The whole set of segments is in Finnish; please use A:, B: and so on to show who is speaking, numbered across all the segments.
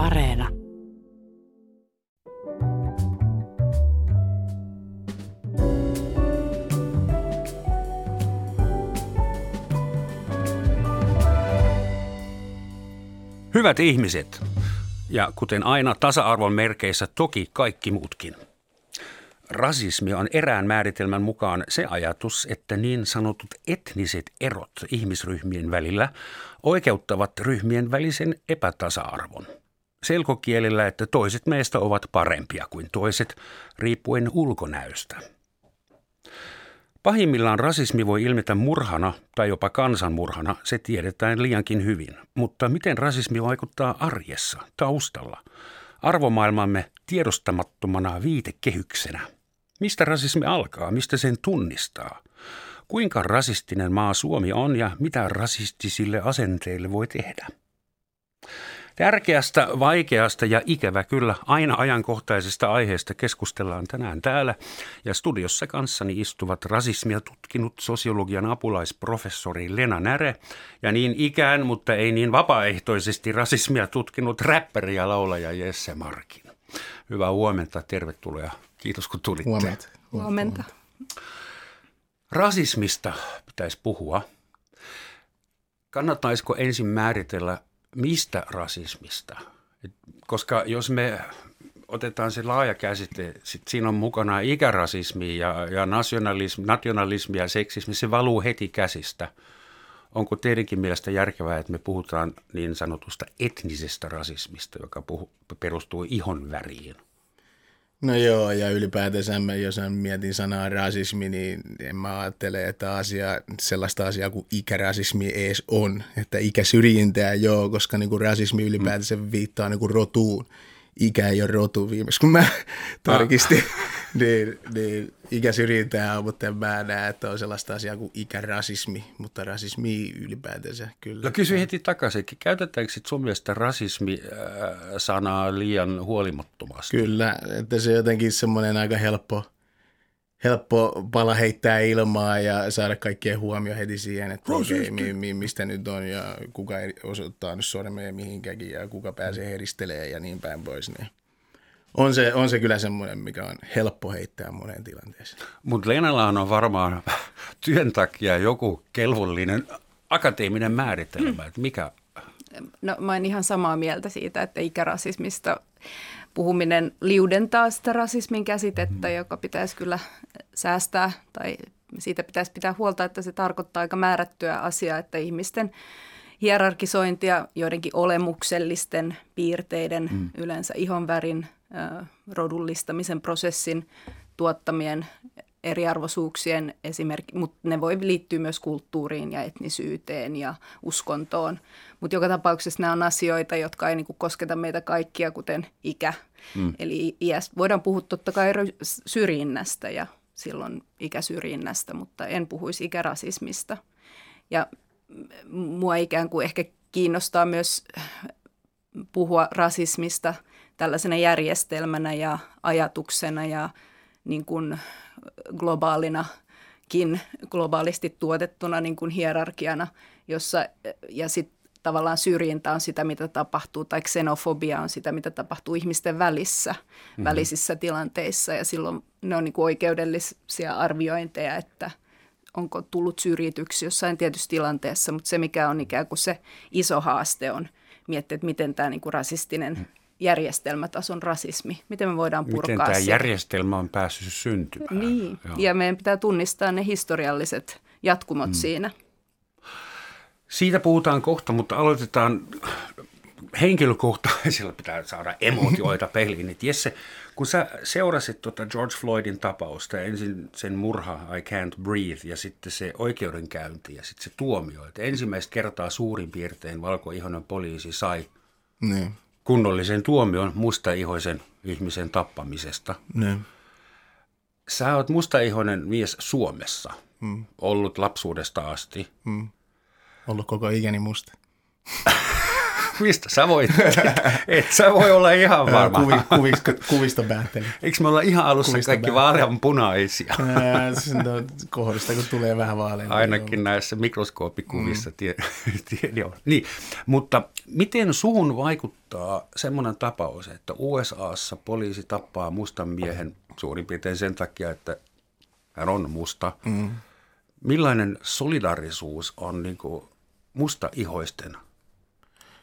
A: Areena.
B: Hyvät ihmiset, ja kuten aina tasa-arvon merkeissä toki kaikki muutkin. Rasismi on erään määritelmän mukaan se ajatus, että niin sanotut etniset erot ihmisryhmien välillä oikeuttavat ryhmien välisen epätasa-arvon. Selkokielellä, että toiset meistä ovat parempia kuin toiset, riippuen ulkonäöstä. Pahimmillaan rasismi voi ilmetä murhana tai jopa kansanmurhana, se tiedetään liiankin hyvin. Mutta miten rasismi vaikuttaa arjessa, taustalla, arvomaailmamme tiedostamattomana viitekehyksenä? Mistä rasismi alkaa, mistä sen tunnistaa? Kuinka rasistinen maa Suomi on ja mitä rasistisille asenteille voi tehdä? Tärkeästä, vaikeasta ja ikävä kyllä aina ajankohtaisesta aiheesta keskustellaan tänään täällä. Ja studiossa kanssani istuvat rasismia tutkinut sosiologian apulaisprofessori Lena Näre ja niin ikään, mutta ei niin vapaaehtoisesti rasismia tutkinut räppäri ja laulaja Jesse Markin. Hyvää huomenta, tervetuloa. Kiitos kun tulitte.
C: Huomenta.
D: Huomenta.
B: Rasismista pitäisi puhua. Kannattaisiko ensin määritellä mistä rasismista? Et koska jos me otetaan se laaja käsite, sit siinä on mukana ikärasismi ja, ja nationalismi, nationalismi ja seksismi, se valuu heti käsistä. Onko teidänkin mielestä järkevää, että me puhutaan niin sanotusta etnisestä rasismista, joka puhu, perustuu ihonväriin?
C: No joo, ja ylipäätänsä mä, jos mä mietin sanaa rasismi, niin en mä ajattele, että asia, sellaista asiaa kuin ikärasismi edes on. Että ikäsyrjintää joo, koska niin kuin rasismi ylipäätänsä viittaa niin kuin rotuun. Ikä ei ole rotu viimeksi, kun mä tarkistin. niin, niin ikäsyrjintää on, mutta en mä näe, että on sellaista asiaa kuin ikärasismi, mutta rasismi ylipäätänsä kyllä.
B: No kysy heti takaisin, käytetäänkö sitten sun mielestä rasismi-sanaa liian huolimattomasti?
C: Kyllä, että se on jotenkin semmoinen aika helppo, helppo pala heittää ilmaa ja saada kaikkien huomio heti siihen, että okei, mi, mi, mistä nyt on ja kuka osoittaa nyt sormeen mihinkäkin ja kuka pääsee heristelee ja niin päin pois. Niin on se, on se kyllä semmoinen, mikä on helppo heittää moneen tilanteeseen.
B: Mutta Leenalla on varmaan työn takia joku kelvollinen akateeminen määritelmä, että mikä...
D: No mä oon ihan samaa mieltä siitä, että ikärasismista puhuminen liudentaa sitä rasismin käsitettä, mm. joka pitäisi kyllä säästää tai siitä pitäisi pitää huolta, että se tarkoittaa aika määrättyä asiaa, että ihmisten hierarkisointia joidenkin olemuksellisten piirteiden, mm. yleensä ihonvärin, rodullistamisen prosessin tuottamien eriarvoisuuksien esimerkki, mutta ne voi liittyä myös kulttuuriin ja etnisyyteen ja uskontoon. Mutta joka tapauksessa nämä on asioita, jotka ei niinku kosketa meitä kaikkia, kuten ikä. Mm. Eli iästä voidaan puhua totta kai syrjinnästä ja silloin ikäsyrjinnästä, mutta en puhuisi ikärasismista. Ja mua ikään kuin ehkä kiinnostaa myös puhua rasismista – tällaisena järjestelmänä ja ajatuksena ja niin kuin globaalinakin, globaalisti tuotettuna niin kuin hierarkiana, jossa ja sitten tavallaan syrjintä on sitä, mitä tapahtuu, tai xenofobia on sitä, mitä tapahtuu ihmisten välissä, mm-hmm. välisissä tilanteissa, ja silloin ne on niin kuin oikeudellisia arviointeja, että onko tullut syrjityksi jossain tietyssä tilanteessa, mutta se, mikä on ikään kuin se iso haaste on miettiä, että miten tämä niin kuin rasistinen mm järjestelmätason rasismi. Miten me voidaan purkaa
B: Miten tämä
D: se?
B: järjestelmä on päässyt syntymään.
D: Niin, Joo. ja meidän pitää tunnistaa ne historialliset jatkumot mm. siinä.
B: Siitä puhutaan kohta, mutta aloitetaan henkilökohtaisilla pitää saada emotioita peliin. Niin Jesse, kun sä seurasit tuota George Floydin tapausta, ensin sen murha I can't breathe ja sitten se oikeudenkäynti ja sitten se tuomio, että ensimmäistä kertaa suurin piirtein valkoihoinen poliisi sai niin kunnollisen tuomion mustaihoisen ihmisen tappamisesta. Ne. Sä oot mustaihoinen mies Suomessa, mm. ollut lapsuudesta asti. Mm.
C: Ollut koko ikäni musta.
B: Mistä sä voit? Et sä voi olla ihan varma.
C: Kuvi, kuvista, kuvista päätteli.
B: Eikö me olla ihan alussa kuvista kaikki vaalean punaisia?
C: No, kohdista, kun tulee vähän vaalean.
B: Ainakin joo. näissä mikroskooppikuvissa. Mm. Tie, tie, joo. Niin, mutta miten suhun vaikuttaa semmoinen tapaus, että USAssa poliisi tappaa mustan miehen suurin piirtein sen takia, että hän on musta. Mm. Millainen solidarisuus on niin kuin musta-ihoisten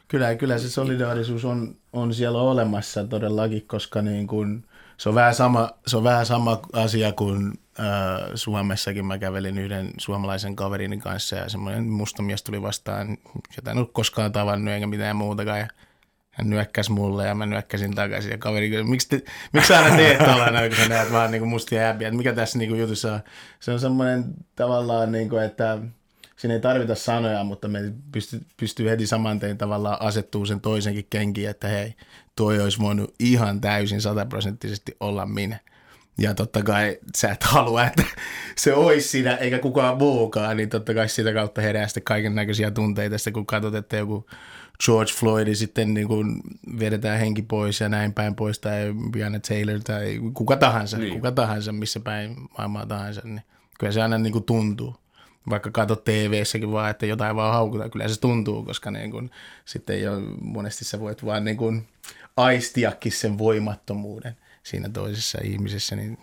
C: Kyllä, kyllä se solidaarisuus on, on siellä olemassa todellakin, koska niin kuin, se, on vähän sama, se on vähän sama asia kuin äh, Suomessakin. Mä kävelin yhden suomalaisen kaverin kanssa ja semmoinen musta mies tuli vastaan, jota en ollut koskaan tavannut eikä mitään muutakaan. Ja hän nyökkäsi mulle ja mä nyökkäsin takaisin. Ja kaveri kysyi, miksi, te, miksi aina teet tällainen, kun sä näet vaan niin kuin mustia jäbiä, mikä tässä niin kuin jutussa on. Se on semmoinen tavallaan, niin kuin, että siinä ei tarvita sanoja, mutta me pystyy, pystyy heti saman tein tavallaan asettuu sen toisenkin kenkiin, että hei, toi olisi voinut ihan täysin sataprosenttisesti olla minä. Ja totta kai sä et halua, että se olisi siinä eikä kukaan muukaan, niin totta kai sitä kautta herää sitten kaiken näköisiä tunteita, sitten kun katsot, että joku George Floyd sitten niin kuin vedetään henki pois ja näin päin pois, tai Brianna Taylor tai kuka tahansa, niin. kuka tahansa, missä päin maailmaa tahansa, niin kyllä se aina niin kuin tuntuu vaikka katsot TV-säkin vaan, että jotain vaan haukutaan, kyllä se tuntuu, koska niin kun, sitten jo monesti sä voit vaan niin kun aistiakin sen voimattomuuden siinä toisessa ihmisessä, niin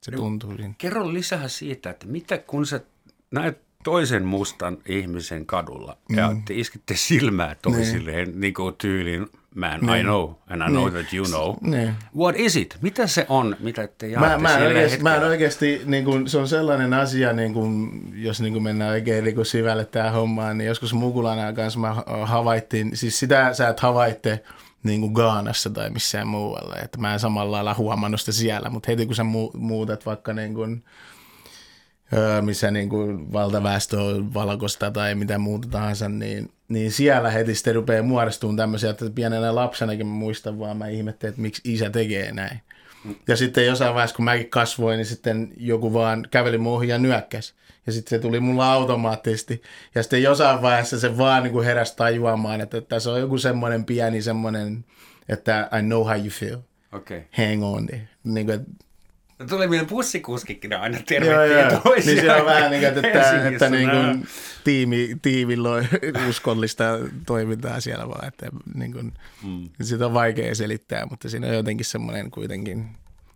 C: se tuntuu siinä.
B: Kerro lisää siitä, että mitä kun sä näet toisen mustan ihmisen kadulla mm. ja te iskitte silmää toisilleen niin. niin kuin tyyliin man, niin. I know, and I know niin. that you know. Niin. What is it? Mitä se on, mitä te jaatte
C: mä, mä, oikeasti, mä en oikeasti, niin kuin, se on sellainen asia, niin kuin, jos niin kuin mennään oikein niin kuin syvälle tähän hommaan, niin joskus Mukulana kanssa mä havaittiin, siis sitä sä et havaitte niin kuin Gaanassa tai missään muualla, että mä en samalla lailla huomannut sitä siellä, mutta heti kun sä muutat vaikka niin kuin, missä niin kuin valtaväestö on valkoista tai mitä muuta tahansa, niin, niin siellä heti sitten rupeaa muodostumaan tämmöisiä, että pienenä lapsenakin mä muistan vaan, mä ihmettelin, että miksi isä tekee näin. Ja sitten jossain vaiheessa, kun mäkin kasvoin, niin sitten joku vaan käveli muuhun ja nyökkäsi. Ja sitten se tuli mulla automaattisesti. Ja sitten jossain vaiheessa se vaan niin kuin heräsi tajuamaan, että tässä on joku semmoinen pieni semmoinen, että I know how you feel.
B: Okay.
C: Hang on there. Niin kuin,
B: Tulee mieleen bussikuskikin aina tervehtiä
C: toisiaan. Niin se on vähän niin kuin, että, että niin kuin tiimi, tiimillä on uskollista toimintaa siellä vaan, että niin kuin, mm. sitä on vaikea selittää, mutta siinä on jotenkin semmoinen kuitenkin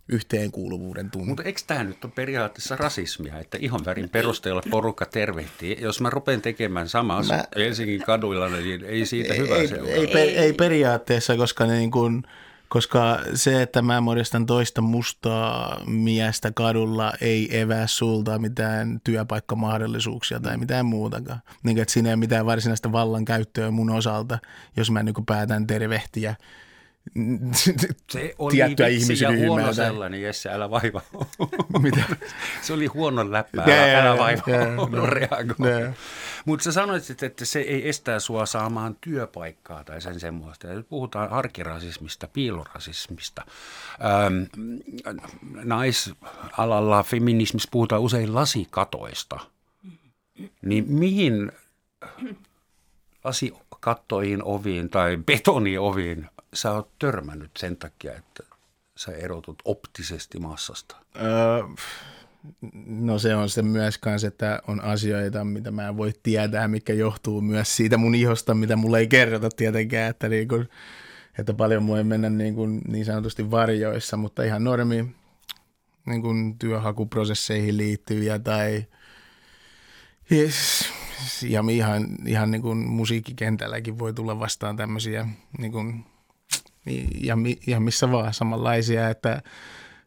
C: yhteenkuuluvuuden tunne.
B: Mutta eikö tämä nyt ole periaatteessa rasismia, että ihon värin perusteella porukka tervehtii? Jos mä rupean tekemään samaa mä... Helsingin kaduilla, niin ei siitä hyvä ei,
C: seuraa. Ei, ei, ei periaatteessa, koska niin kuin – koska se, että mä muodostan toista mustaa miestä kadulla, ei evää sulta mitään työpaikkamahdollisuuksia tai mitään muutakaan. Niin, että siinä ei ole mitään varsinaista vallankäyttöä mun osalta, jos mä niin päätän tervehtiä
B: se oli tiettyä ihmisryhmää. huono tai... sellainen, Jesse, älä vaiva. Mitä? se oli huono läppä, älä, yeah, älä vaiva, yeah, no, reagoi. Yeah. Mutta sä sanoit, että se ei estää sua saamaan työpaikkaa tai sen semmoista. Ja nyt puhutaan arkirasismista, piilorasismista. Ähm, naisalalla, feminismissa puhutaan usein lasikatoista. Niin mihin lasikattoihin oviin tai betonioviin sä oot törmännyt sen takia, että sä erotut optisesti massasta? Öö,
C: no se on se myös kanssa, että on asioita, mitä mä en voi tietää, mikä johtuu myös siitä mun ihosta, mitä mulle ei kerrota tietenkään, että, niin kun, että paljon voi mennä niin, kun, niin sanotusti varjoissa, mutta ihan normi niin kun työhakuprosesseihin liittyviä tai yes, ja ihan, ihan niin kuin musiikkikentälläkin voi tulla vastaan tämmöisiä niin kuin ja, ja missä vaan samanlaisia, että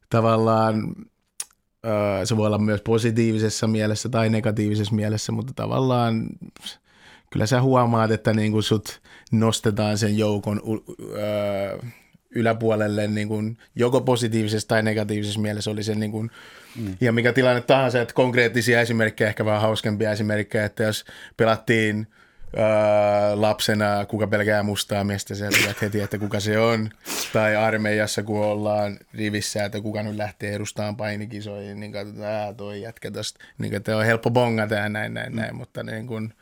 C: tavallaan se voi olla myös positiivisessa mielessä tai negatiivisessa mielessä, mutta tavallaan kyllä sä huomaat, että niin kuin sut nostetaan sen joukon yläpuolelle niin kuin joko positiivisessa tai negatiivisessa mielessä oli se niin kuin, mm. ja mikä tilanne tahansa, että konkreettisia esimerkkejä, ehkä vähän hauskempia esimerkkejä, että jos pelattiin – lapsena, kuka pelkää mustaa miestä, tiedät heti, että kuka se on. Tai armeijassa, kun ollaan rivissä, että kuka nyt lähtee edustamaan painikisoihin, niin katsotaan, että toi jätkä tosta. Niin että on helppo bongata ja näin, näin, näin, mutta niin kun,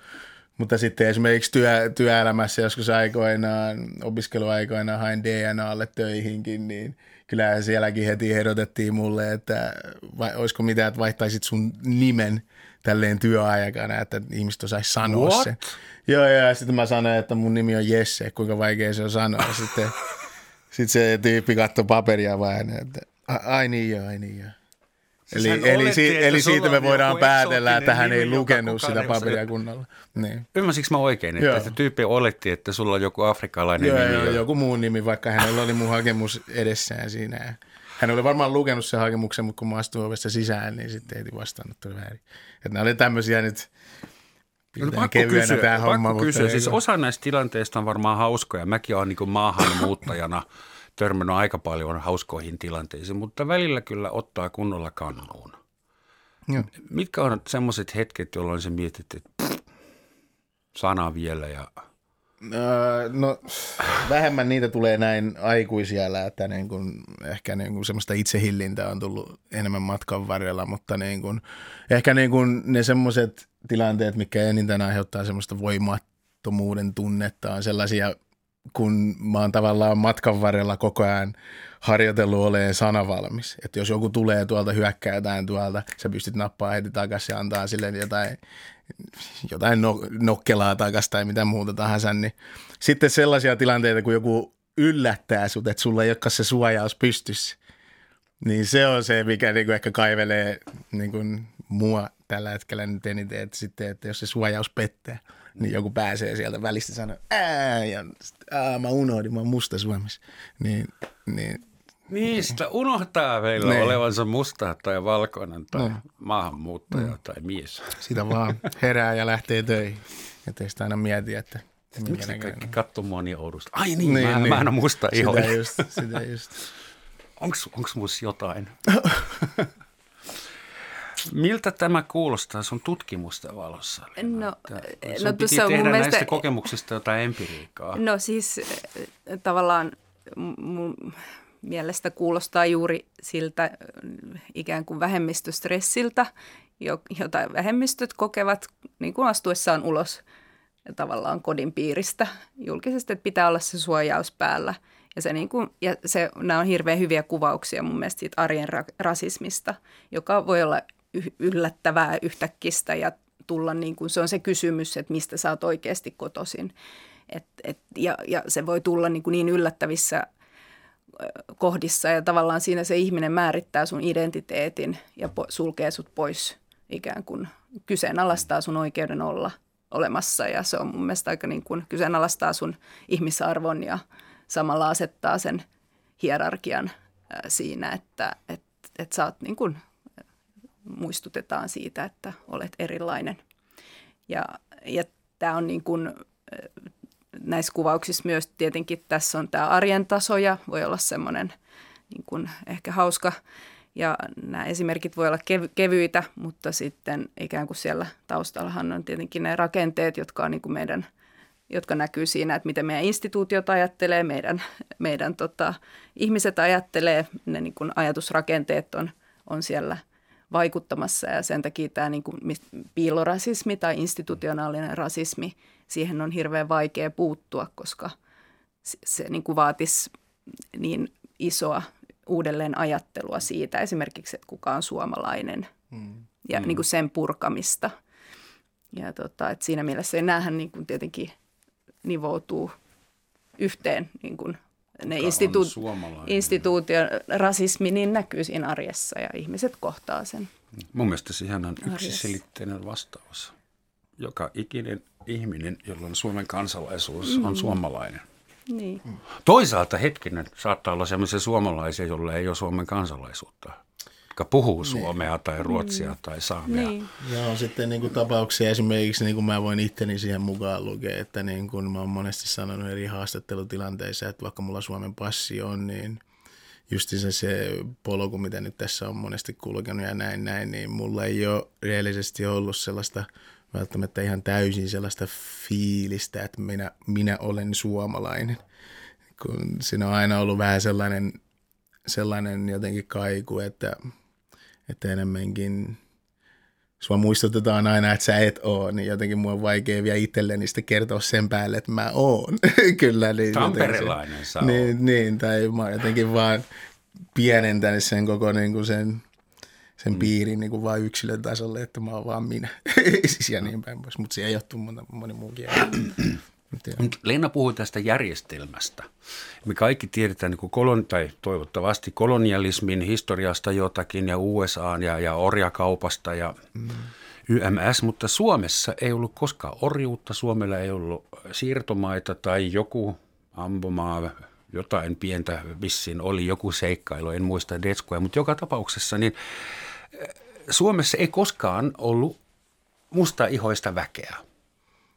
C: Mutta sitten esimerkiksi työ, työelämässä joskus aikoinaan, opiskeluaikoina hain DNAlle töihinkin, niin kyllähän sielläkin heti ehdotettiin mulle, että vai, olisiko mitään, että vaihtaisit sun nimen tälleen työaikana, että ihmiset osaisi sanoa
B: What?
C: sen. Joo, ja sitten mä sanoin, että mun nimi on Jesse, kuinka vaikea se on sanoa. Sitten, sitten se tyyppi katsoi paperia vaan, että ai niin joo, ai niin joo.
B: Siis
C: Eli,
B: hän
C: eli,
B: oletti,
C: si, eli siitä me voidaan päätellä, että hän ei lukenut sitä
B: ei
C: paperia kunnolla. Niin.
B: Ymmärsikö mä oikein, että,
C: Joo.
B: että tyyppi oletti, että sulla on joku afrikkalainen
C: Joo,
B: nimi?
C: joo,
B: ja-
C: joku muu nimi, vaikka hänellä oli mun hakemus edessään siinä. Hän oli varmaan lukenut sen hakemuksen, mutta kun mä astuin ovesta sisään, niin sitten heti vastannut tuli väärin. Että nämä oli tämmöisiä nyt,
B: No, pakko kysyä,
C: tämä homma.
B: pakko kysyä. Siis osa näistä tilanteista on varmaan hauskoja. Mäkin olen niin maahanmuuttajana törmännyt aika paljon hauskoihin tilanteisiin, mutta välillä kyllä ottaa kunnolla kannuun.
C: Joo.
B: Mitkä on semmoiset hetket, jolloin sä mietit, että pff, sana vielä ja
C: Öö, No vähemmän niitä tulee näin aikuisia että niin kuin, ehkä niin kuin semmoista itsehillintää on tullut enemmän matkan varrella, mutta niin kuin, ehkä niin kuin ne semmoiset tilanteet, mikä eniten aiheuttaa semmoista voimattomuuden tunnetta on sellaisia, kun mä oon tavallaan matkan varrella koko ajan harjoitellut olemaan sanavalmis. Että jos joku tulee tuolta, hyökkää jotain tuolta, sä pystyt nappaa heti takaisin ja antaa sille jotain jotain no, nokkelaa takas tai mitä muuta tahansa, niin sitten sellaisia tilanteita, kun joku yllättää sut, että sulla ei olekaan se suojaus pystyssä, niin se on se, mikä niinku ehkä kaivelee niinku mua tällä hetkellä nyt eniten, että sitten, että jos se suojaus pettää, niin joku pääsee sieltä välistä sanoa, ää, ja sit, aa, mä unohdin, mä oon musta Suomessa. Niin, niin
B: Niin, sitä unohtaa meillä
C: Niin.
B: olevansa musta tai valkoinen tai maahanmuuttaja tai mies.
C: sitä vaan herää ja lähtee töihin. Että ei sitä aina mieti, että minkä
B: Miksi kaikki katsoo mua niin oudosti? Ai niin, niin, mä, niin. mä en ole musta iho.
C: Sitä just, sitä just.
B: Onks, onks mus jotain? Miltä tämä kuulostaa sun tutkimusten valossa? Leena?
D: No, no
B: sun piti
D: tuossa on mun
B: näistä
D: mielestä-
B: kokemuksista jotain empiriikkaa.
D: No siis eh, tavallaan mun mielestä kuulostaa juuri siltä eh, ikään kuin vähemmistöstressiltä, jo- jota vähemmistöt kokevat niin kuin astuessaan ulos tavallaan kodin piiristä julkisesti, että pitää olla se suojaus päällä. Ja, se niin kuin, ja se, nämä on hirveän hyviä kuvauksia mun mielestä siitä arjen ra- rasismista, joka voi olla yllättävää yhtäkkistä ja tulla niin kuin, se on se kysymys, että mistä sä oot oikeasti kotoisin. Et, et, ja, ja se voi tulla niin, kuin niin yllättävissä kohdissa ja tavallaan siinä se ihminen määrittää sun identiteetin ja po- sulkee sut pois ikään kuin kyseenalaistaa sun oikeuden olla olemassa ja se on mun mielestä aika niin kuin kyseenalaistaa sun ihmisarvon ja samalla asettaa sen hierarkian siinä, että et, et sä oot niin kuin, muistutetaan siitä, että olet erilainen. Ja, ja tämä on niin kuin, äh, näissä kuvauksissa myös tietenkin tässä on tämä arjen taso ja voi olla semmoinen niin kuin ehkä hauska. Ja nämä esimerkit voi olla kev- kevyitä, mutta sitten ikään kuin siellä taustallahan on tietenkin ne rakenteet, jotka on niin kuin meidän jotka näkyy siinä, että miten meidän instituutiot ajattelee, meidän, meidän tota, ihmiset ajattelee, ne niin kuin ajatusrakenteet on, on siellä vaikuttamassa ja sen takia tämä niin kuin piilorasismi tai institutionaalinen rasismi, siihen on hirveän vaikea puuttua, koska se, se niin kuin vaatisi niin isoa uudelleen ajattelua siitä esimerkiksi, että kuka on suomalainen ja niin kuin sen purkamista. Ja tota, että siinä mielessä näähän niin kuin tietenkin nivoutuu yhteen niin kuin ne
B: Kuka on
D: instituut-
B: suomalainen?
D: instituution rasismi niin näkyy siinä arjessa ja ihmiset kohtaa sen.
B: Mun mielestä siihen on yksiselitteinen vastaus. Joka ikinen ihminen, jolla on Suomen kansalaisuus, mm. on suomalainen.
D: Niin.
B: Toisaalta hetkinen saattaa olla sellaisia suomalaisia, joilla ei ole Suomen kansalaisuutta, jotka puhuu suomea tai ruotsia tai saamea.
D: Niin.
C: Joo, sitten niin kuin tapauksia esimerkiksi, niin kuin mä voin itteni siihen mukaan lukea, että niin kuin mä oon monesti sanonut eri haastattelutilanteissa, että vaikka mulla Suomen passi on, niin just se, se polku, mitä nyt tässä on monesti kulkenut ja näin, näin, niin mulla ei ole reellisesti ollut sellaista välttämättä ihan täysin sellaista fiilistä, että minä, minä olen suomalainen. Kun siinä on aina ollut vähän sellainen, sellainen jotenkin kaiku, että, että enemmänkin jos vaan muistutetaan aina, että sä et oo, niin jotenkin mua on vaikea vielä itselleni sitten kertoa sen päälle, että mä oon. Kyllä. Niin
B: Tamperelainen sä
C: niin, niin, tai mä oon jotenkin vaan pienentänyt sen koko niin kuin sen, sen mm. piirin niin kuin vaan yksilön tasolle, että mä oon vaan minä. siis ja niin päin pois, mutta siihen johtuu moni, moni muukin.
B: Leena puhui tästä järjestelmästä. Me kaikki tiedetään niin kolon, tai toivottavasti kolonialismin historiasta jotakin ja USA ja, ja orjakaupasta ja mm. YMS, mutta Suomessa ei ollut koskaan orjuutta, Suomella ei ollut siirtomaita tai joku ampumaa, jotain pientä vissiin oli joku seikkailu, en muista detskoja, mutta joka tapauksessa niin eh, Suomessa ei koskaan ollut ihoista väkeä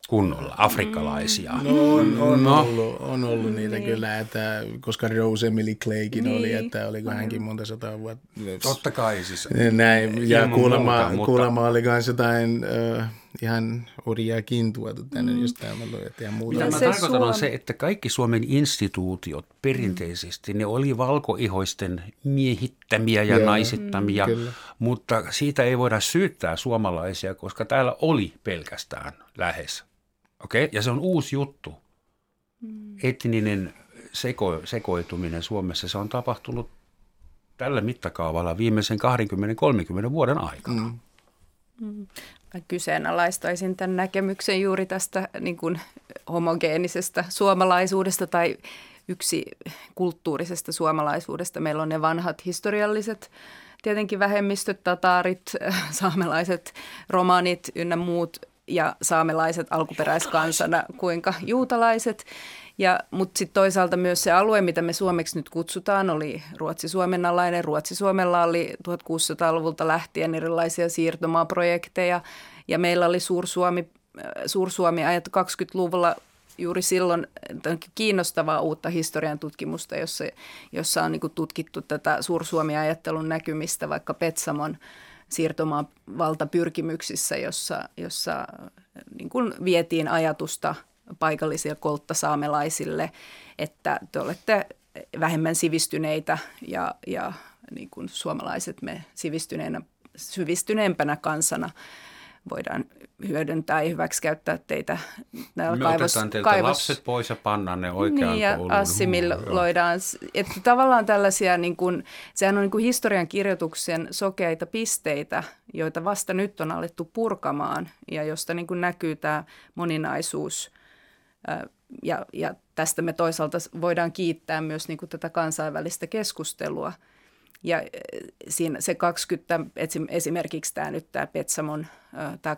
B: kunnolla, afrikkalaisia.
C: No on, on, no. Ollut, on ollut niitä niin. kyllä, että koska Rose Emily Claykin niin. oli, että oliko hänkin monta sataa vuotta.
B: Totta kai siis.
C: Näin, ja kuulemma, muuta, mutta... kuulemma oli myös jotain uh, ihan orjiakin tuotu tänne, mm. jos tämä että ihan muuta.
B: Mitä mä tarkoitan Suom... on se, että kaikki Suomen instituutiot perinteisesti, mm. ne oli valkoihoisten miehittämiä ja Joo. naisittamia, mm, mutta siitä ei voida syyttää suomalaisia, koska täällä oli pelkästään lähes Okei, okay? ja se on uusi juttu. Mm. Etninen seko, sekoituminen Suomessa, se on tapahtunut tällä mittakaavalla viimeisen 20-30 vuoden aikana. Mm.
D: Mm. Kyseenalaistaisin tämän näkemyksen juuri tästä niin kuin homogeenisesta suomalaisuudesta tai yksi kulttuurisesta suomalaisuudesta. Meillä on ne vanhat historialliset tietenkin vähemmistöt, tataarit, saamelaiset, romanit ynnä muut ja saamelaiset alkuperäiskansana, kuinka juutalaiset. Ja, mutta sitten toisaalta myös se alue, mitä me suomeksi nyt kutsutaan, oli Ruotsi-Suomen alainen. Ruotsi-Suomella oli 1600-luvulta lähtien erilaisia siirtomaaprojekteja ja meillä oli Suursuomi, äh, Suursuomi ajat 20-luvulla juuri silloin kiinnostavaa uutta historian tutkimusta, jossa, jossa on niin tutkittu tätä Suursuomi-ajattelun näkymistä vaikka Petsamon – siirtomaan valtapyrkimyksissä, jossa, jossa niin vietiin ajatusta paikallisia kolttasaamelaisille, että te olette vähemmän sivistyneitä ja, ja niin kuin suomalaiset me sivistyneenä, sivistyneempänä kansana voidaan hyödyntää ja hyväksikäyttää teitä.
B: Me kaivos, otetaan teiltä kaivos, lapset pois ja pannaan ne oikeaan
D: niin, ja kouluun. assimiloidaan. Että tavallaan tällaisia, niin kuin, sehän on niin kuin historian kirjoituksen sokeita pisteitä, joita vasta nyt on alettu purkamaan ja josta niin kuin näkyy tämä moninaisuus. Ja, ja tästä me toisaalta voidaan kiittää myös niin kuin tätä kansainvälistä keskustelua – ja siinä se 20, esimerkiksi tämä nyt tämä Petsamon, tämä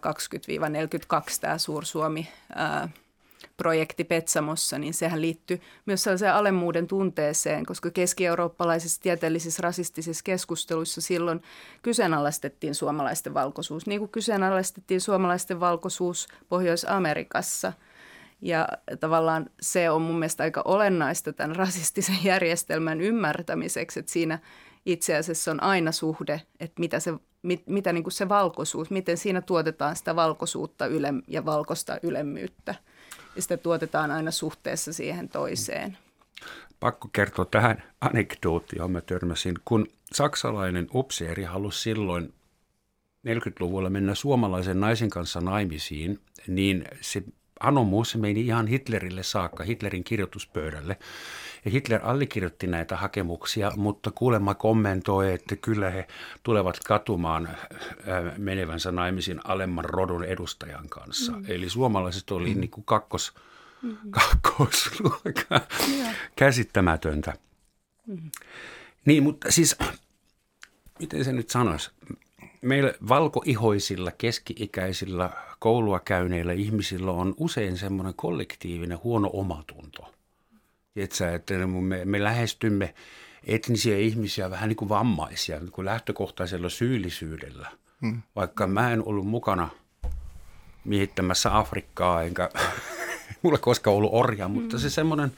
D: 20-42, tämä Suursuomi projekti Petsamossa, niin sehän liittyy myös sellaiseen alemmuuden tunteeseen, koska keski-eurooppalaisissa tieteellisissä rasistisissa keskusteluissa silloin kyseenalaistettiin suomalaisten valkoisuus, niin kuin kyseenalaistettiin suomalaisten valkoisuus Pohjois-Amerikassa. Ja tavallaan se on mun mielestä aika olennaista tämän rasistisen järjestelmän ymmärtämiseksi, että siinä – itse asiassa on aina suhde, että mitä se, mit, mitä niin kuin se valkoisuus, miten siinä tuotetaan sitä valkoisuutta yle, ja valkoista ylemmyyttä. Ja sitä tuotetaan aina suhteessa siihen toiseen.
B: Pakko kertoa tähän anekdoottiin, johon mä törmäsin. Kun saksalainen upseeri halusi silloin 40-luvulla mennä suomalaisen naisen kanssa naimisiin, niin se anomus meni ihan Hitlerille saakka, Hitlerin kirjoituspöydälle. Ja Hitler allekirjoitti näitä hakemuksia, mutta kuulemma kommentoi, että kyllä he tulevat katumaan äh, menevänsä naimisiin alemman rodun edustajan kanssa. Mm. Eli suomalaiset oli mm. niin kuin kakkos, mm-hmm. kakkosluokka. Käsittämätöntä. Mm. Niin, mutta siis, miten se nyt sanoisi? Meillä valkoihoisilla, keski-ikäisillä, koulua käyneillä ihmisillä on usein semmoinen kollektiivinen huono omatunto. Tiedätkö, että me, me lähestymme etnisiä ihmisiä vähän niin kuin vammaisia, niin kuin lähtökohtaisella syyllisyydellä. Hmm. Vaikka mä en ollut mukana miehittämässä Afrikkaa, enkä mulla koskaan ollut orja, mutta hmm. se semmoinen,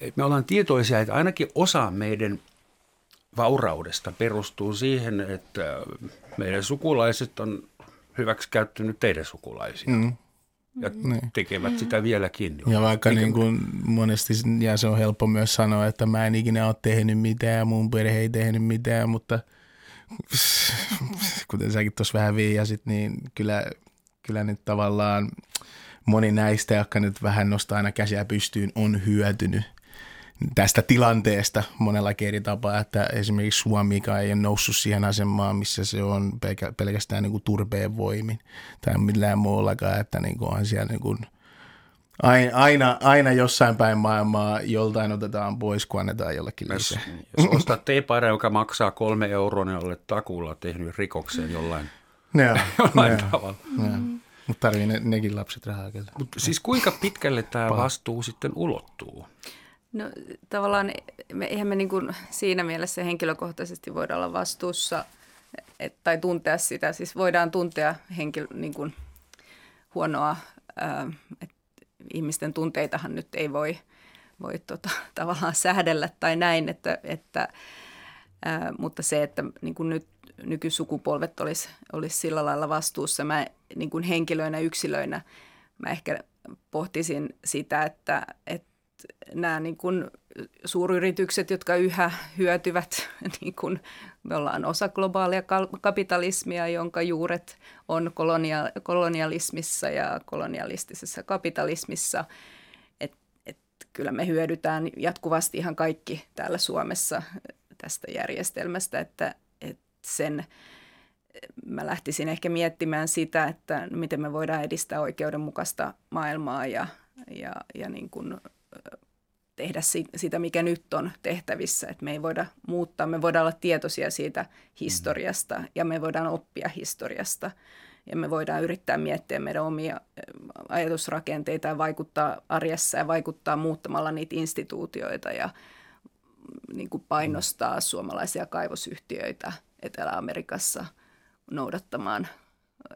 B: että me ollaan tietoisia, että ainakin osa meidän vauraudesta perustuu siihen, että meidän sukulaiset on hyväksi käyttänyt teidän sukulaisia. Hmm ja niin. tekevät sitä vieläkin.
C: Ja vaikka niin kuin monesti, ja se on helppo myös sanoa, että mä en ikinä ole tehnyt mitään, mun perhe ei tehnyt mitään, mutta kuten säkin tuossa vähän viijasit, niin kyllä, kyllä nyt tavallaan moni näistä, jotka nyt vähän nostaa aina käsiä pystyyn, on hyötynyt tästä tilanteesta monella eri tapaa, että esimerkiksi Suomi ei ole noussut siihen asemaan, missä se on pelkästään niin kuin turpeen voimin tai millään muullakaan, että niin kuin on siellä niin kuin aina, aina jossain päin maailmaa joltain otetaan pois, kun annetaan jollekin lisää.
B: Jos, ostat teepaida, joka maksaa kolme euroa, niin olet takuulla tehnyt rikoksen jollain,
C: Joo,
B: jollain
C: joo,
B: tavalla.
C: joo. Mutta tarvii ne, nekin lapset rahaa kyllä.
B: Mut siis kuinka pitkälle tämä vastuu sitten ulottuu?
D: No tavallaan me, eihän me niin kuin siinä mielessä henkilökohtaisesti voida olla vastuussa et, tai tuntea sitä. Siis voidaan tuntea henkilö, niin kuin huonoa, ää, että ihmisten tunteitahan nyt ei voi, voi tota, tavallaan säädellä tai näin, että, että, ää, mutta se, että niin kuin nyt nykysukupolvet olisi, olisi sillä lailla vastuussa, mä niin kuin henkilöinä, yksilöinä, mä ehkä pohtisin sitä, että, että nämä niin kuin suuryritykset, jotka yhä hyötyvät, niin kuin me ollaan osa globaalia kapitalismia, jonka juuret on kolonia- kolonialismissa ja kolonialistisessa kapitalismissa. Et, et kyllä me hyödytään jatkuvasti ihan kaikki täällä Suomessa tästä järjestelmästä, että, että sen mä lähtisin ehkä miettimään sitä, että miten me voidaan edistää oikeudenmukaista maailmaa ja, ja, ja niin kuin tehdä sitä, mikä nyt on tehtävissä. Että me ei voida muuttaa, me voidaan olla tietoisia siitä historiasta ja me voidaan oppia historiasta. Ja me voidaan yrittää miettiä meidän omia ajatusrakenteita ja vaikuttaa arjessa ja vaikuttaa muuttamalla niitä instituutioita ja niin kuin painostaa suomalaisia kaivosyhtiöitä Etelä-Amerikassa noudattamaan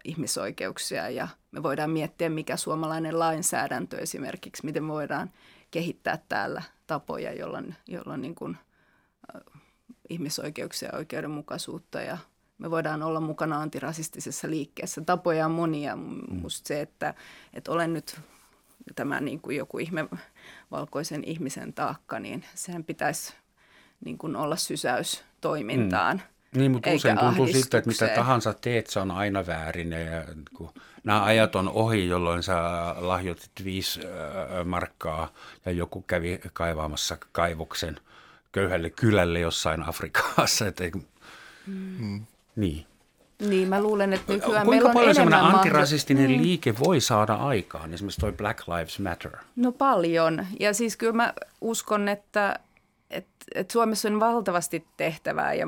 D: ihmisoikeuksia ja me voidaan miettiä, mikä suomalainen lainsäädäntö esimerkiksi, miten me voidaan kehittää täällä tapoja, jolla, jolla niin kuin, äh, ihmisoikeuksia ja oikeudenmukaisuutta ja me voidaan olla mukana antirasistisessa liikkeessä. Tapoja on monia. Musta se, että, että olen nyt tämä niin kuin joku ihme valkoisen ihmisen taakka, niin sehän pitäisi niin kuin olla sysäys toimintaan. Mm
B: niin, mutta usein tuntuu siltä, että mitä tahansa teet, se on aina väärin. Ja kun nämä ajat on ohi, jolloin sä lahjoitit viisi markkaa ja joku kävi kaivaamassa kaivoksen köyhälle kylälle jossain Afrikassa. Että, mm. Niin.
D: Niin, mä luulen, että nykyään
B: Kuinka
D: meillä on
B: paljon semmoinen antirasistinen
D: mahdoll-
B: liike voi saada aikaan, esimerkiksi toi Black Lives Matter?
D: No paljon. Ja siis kyllä mä uskon, että, että, että Suomessa on valtavasti tehtävää ja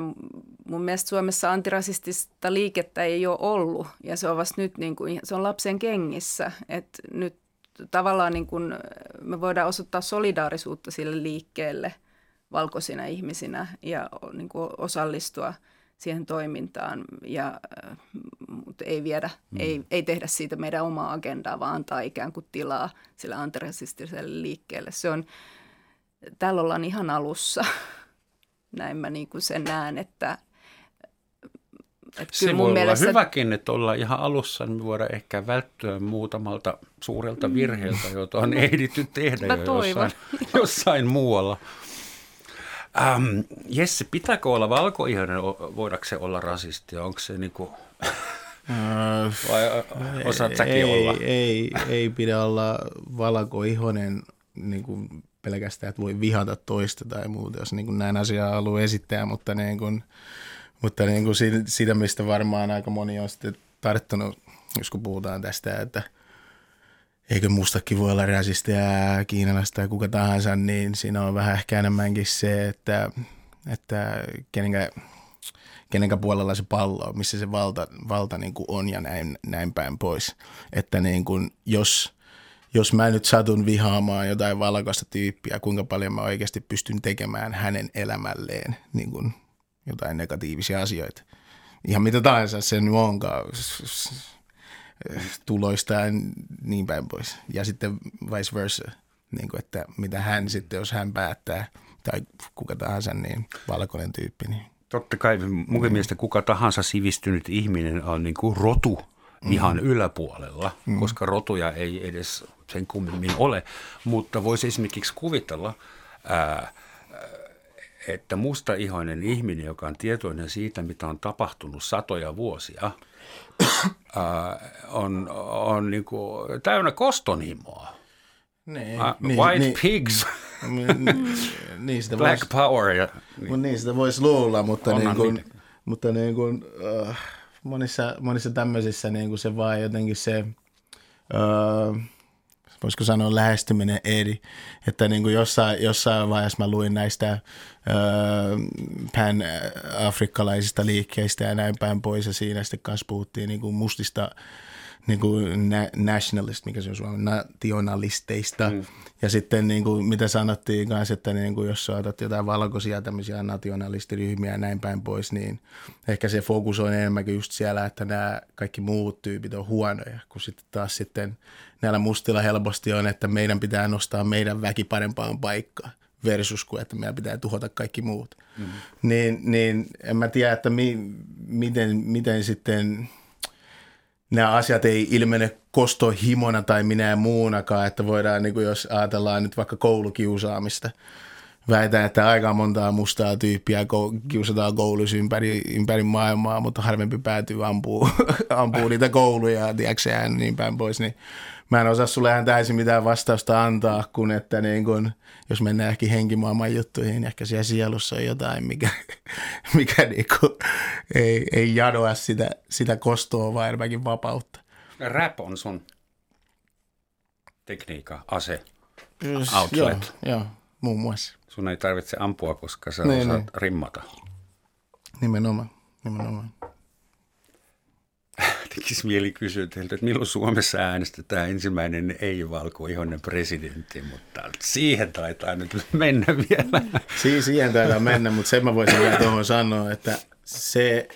D: mun mielestä Suomessa antirasistista liikettä ei ole ollut ja se on vasta nyt niin kuin, se on lapsen kengissä. että nyt tavallaan niin kuin me voidaan osoittaa solidaarisuutta sille liikkeelle valkoisina ihmisinä ja niin kuin osallistua siihen toimintaan, ja, mutta ei, viedä, mm. ei, ei tehdä siitä meidän omaa agendaa, vaan antaa ikään kuin tilaa sille antirasistiselle liikkeelle. Se on, täällä ollaan ihan alussa. Näin mä niin kuin sen näen, että,
B: että se voi mielestä... olla hyväkin, että ollaan ihan alussa, niin me voidaan ehkä välttyä muutamalta suurelta mm. virheeltä, joita on ehditty tehdä jo jossain, jossain muualla. Ähm, Jesse, pitääkö olla valkoihoinen, voidaanko se olla rasisti? Onko se niin kuin, vai osaat säkin
C: ei,
B: olla?
C: Ei, ei pidä olla valkoihoinen niin kuin pelkästään, että voi vihata toista tai muuta, jos niin kuin näin asiaa haluaa esittää, mutta niin kuin, mutta niin kuin siitä, mistä varmaan aika moni on sitten tarttunut, jos kun puhutaan tästä, että eikö mustakin voi olla rasisteja, kiinalaista tai kuka tahansa, niin siinä on vähän ehkä enemmänkin se, että, että kenenkä, kenenkä puolella se pallo on, missä se valta, valta niin kuin on ja näin, näin päin pois. Että niin kuin, jos, jos mä nyt satun vihaamaan jotain valkoista tyyppiä, kuinka paljon mä oikeasti pystyn tekemään hänen elämälleen niin kuin jotain negatiivisia asioita. Ihan mitä tahansa sen onkaan tuloista ja niin päin pois. Ja sitten vice versa, niin kuin, että mitä hän sitten, jos hän päättää, tai kuka tahansa, niin valkoinen tyyppi. Niin.
B: Totta kai mun mm. mielestä kuka tahansa sivistynyt ihminen on niin kuin rotu mm. ihan yläpuolella, mm. koska rotuja ei edes sen kummemmin ole. Mutta voisi esimerkiksi kuvitella, ää, että mustaihoinen ihminen, joka on tietoinen siitä, mitä on tapahtunut satoja vuosia, on, on niin kuin täynnä kostonhimoa.
C: Niin,
B: Uh,
C: niin,
B: white
C: niin,
B: pigs,
C: niin, niin sitä
B: black
C: vois,
B: power. Ja,
C: niin. niin sitä voisi luulla, mutta,
B: Onhan
C: niin kuin,
B: niitä.
C: mutta niin kuin, äh, monissa, monissa tämmöisissä niin kuin se vaan jotenkin se, äh, voisiko sanoa lähestyminen eri, että niin kuin jossain, jossain vaiheessa mä luin näistä äh, pan-afrikkalaisista liikkeistä ja näin päin pois ja siinä sitten kanssa puhuttiin niin kuin mustista niin kuin na- nationalist, mikä se on suomen, nationalisteista. Mm. Ja sitten niin kuin, mitä sanottiin kanssa, että niin kuin, jos sä otat jotain valkoisia tämmöisiä nationalistiryhmiä ja näin päin pois, niin ehkä se fokus on enemmänkin just siellä, että nämä kaikki muut tyypit on huonoja, kun sitten taas sitten näillä mustilla helposti on, että meidän pitää nostaa meidän väki parempaan paikkaan versus kuin, että meidän pitää tuhota kaikki muut. Mm. Niin, niin en mä tiedä, että mi, miten, miten sitten nämä asiat ei ilmene kostohimona tai minä muunakaan, että voidaan, niin kuin jos ajatellaan nyt vaikka koulukiusaamista, väitän, että aika montaa mustaa tyyppiä kiusataan kouluissa ympäri, ympäri maailmaa, mutta harvempi päätyy ampuu, ampuu niitä kouluja, tiedätkö, niin päin pois, niin mä en osaa sulle ihan täysin mitään vastausta antaa, kun että niin kun, jos mennään ehkä henkimaailman juttuihin, niin ehkä siellä sielussa on jotain, mikä, mikä niin kun, ei, ei jadoa sitä, sitä kostoa, vaan enemmänkin vapautta.
B: Rap on sun tekniikka, ase,
C: Yes,
B: outlet.
C: Joo, joo, muun muassa.
B: Sun ei tarvitse ampua, koska sä
C: Niin,
B: osaat
C: niin.
B: rimmata.
C: Nimenomaan, nimenomaan.
B: Tekisi mieli kysyä teiltä, että milloin Suomessa äänestetään ensimmäinen ei-valkoihoinen presidentti, mutta siihen taitaa nyt mennä vielä.
C: Si- siihen taitaa mennä, mutta sen mä voisin vielä tuohon sanoa, että se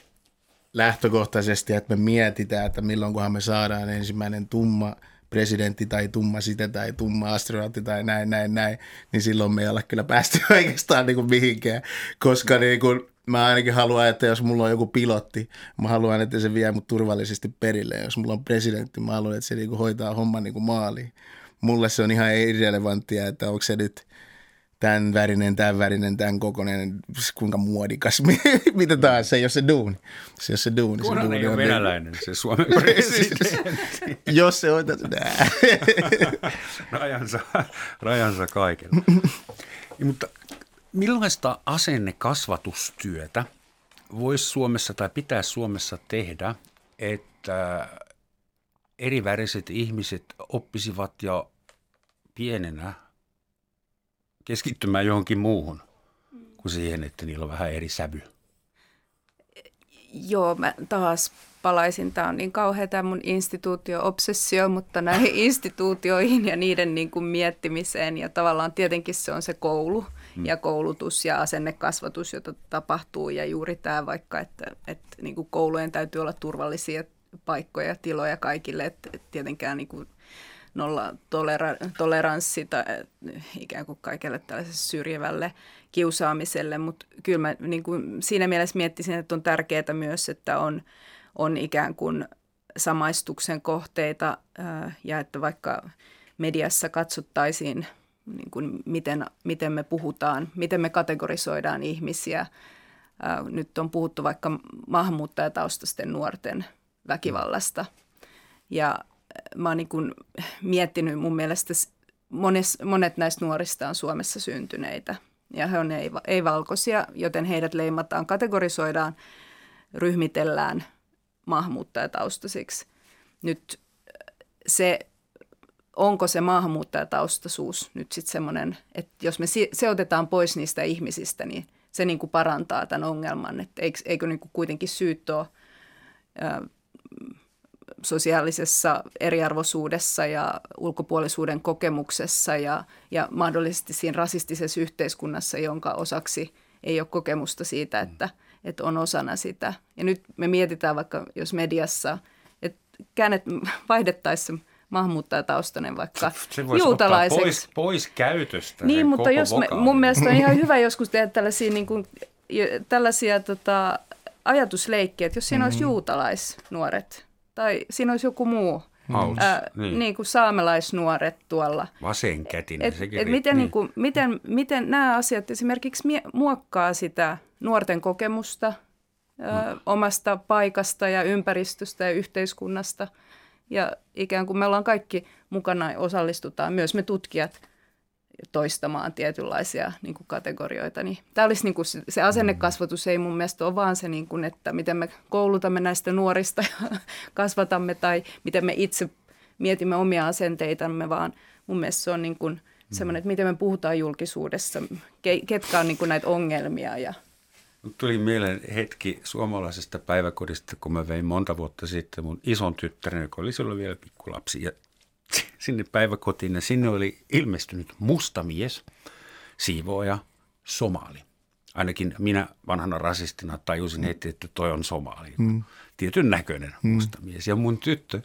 C: lähtökohtaisesti, että me mietitään, että milloinkohan me saadaan ensimmäinen tumma presidentti tai tumma sitä tai tumma astronautti tai näin, näin, näin, niin silloin me ei olla kyllä päästy oikeastaan niin kuin mihinkään, koska niin kuin, mä ainakin haluan, että jos mulla on joku pilotti, mä haluan, että se vie mut turvallisesti perille. Jos mulla on presidentti, mä haluan, että se niin kuin hoitaa homman niin kuin maaliin. Mulle se on ihan irrelevanttia, että onko se nyt tämän värinen, tämän värinen, tämän kokoinen, kuinka muodikas, mitä taas, se ei ole se duuni. Se ei ole se duuni. Se duuni
B: ei ole
C: on niin-
B: venäläinen se Suomen presidentti.
C: Jos se on,
B: rajansa, rajansa kaikella. Ja, mutta millaista asennekasvatustyötä voisi Suomessa tai pitää Suomessa tehdä, että eriväriset ihmiset oppisivat jo pienenä keskittymään johonkin muuhun kuin siihen, että niillä on vähän eri sävy.
D: Joo, mä taas palaisin. Tämä on niin kauhea tämä mun instituutio-obsessio, mutta näihin instituutioihin ja niiden niin kuin miettimiseen. Ja tavallaan tietenkin se on se koulu ja koulutus ja asennekasvatus, jota tapahtuu. Ja juuri tämä vaikka, että, että niin kuin koulujen täytyy olla turvallisia paikkoja ja tiloja kaikille. Että, tietenkään niin kuin nolla tolera- toleranssi tai ikään kuin kaikelle tällaiselle syrjivälle kiusaamiselle, mutta kyllä mä niin kuin siinä mielessä miettisin, että on tärkeää myös, että on, on ikään kuin samaistuksen kohteita ja että vaikka mediassa katsottaisiin, niin kuin miten, miten me puhutaan, miten me kategorisoidaan ihmisiä. Ää, nyt on puhuttu vaikka maahanmuuttajataustaisten nuorten väkivallasta ja mä oon niin kuin miettinyt mun mielestä, mones, monet näistä nuorista on Suomessa syntyneitä ja he on ei, ei-valkoisia, joten heidät leimataan, kategorisoidaan, ryhmitellään maahanmuuttajataustaisiksi. Nyt se, onko se maahanmuuttajataustaisuus nyt sitten semmoinen, että jos me se otetaan pois niistä ihmisistä, niin se niin kuin parantaa tämän ongelman, että eikö, eikö niin kuin kuitenkin syyt ole sosiaalisessa eriarvoisuudessa ja ulkopuolisuuden kokemuksessa ja, ja mahdollisesti siinä rasistisessa yhteiskunnassa, jonka osaksi ei ole kokemusta siitä, että, että on osana sitä. Ja nyt me mietitään vaikka, jos mediassa, että käännet vaihdettaisiin maahanmuuttajataustainen vaikka
B: Se voisi
D: juutalaiseksi.
B: Pois, pois käytöstä
D: Niin, mutta jos me, mun mielestä on ihan hyvä joskus tehdä tällaisia, niin kuin, tällaisia tota, ajatusleikkejä, että jos siinä mm-hmm. olisi juutalaisnuoret tai siinä olisi joku muu
B: Hauts,
D: ää, niin. niin kuin saamelaisnuoret tuolla.
B: Vasenkätinen,
D: Et,
B: sekin
D: et miten,
B: niin.
D: niin kuin, miten, miten nämä asiat esimerkiksi mie- muokkaa sitä nuorten kokemusta ää, omasta paikasta ja ympäristöstä ja yhteiskunnasta. Ja ikään kuin me ollaan kaikki mukana ja osallistutaan, myös me tutkijat, toistamaan tietynlaisia niin kuin kategorioita. Niin tämä olisi niin kuin se, se asennekasvatus ei mun mielestä ole vaan se, niin kuin, että miten me koulutamme näistä nuorista ja kasvatamme tai miten me itse mietimme omia asenteitamme, vaan mun mielestä se on niin kuin semmoinen, että miten me puhutaan julkisuudessa, ke, ketkä on niin kuin näitä ongelmia ja
B: Mut Tuli mieleen hetki suomalaisesta päiväkodista, kun mä vein monta vuotta sitten mun ison tyttären, joka oli silloin vielä pikkulapsi, ja sinne päiväkotiin, ja sinne oli ilmestynyt musta mies, siivooja, somali. Ainakin minä vanhana rasistina tajusin heti, että toi on somali. Mm. Tietyn näköinen musta mies. Ja mun tyttö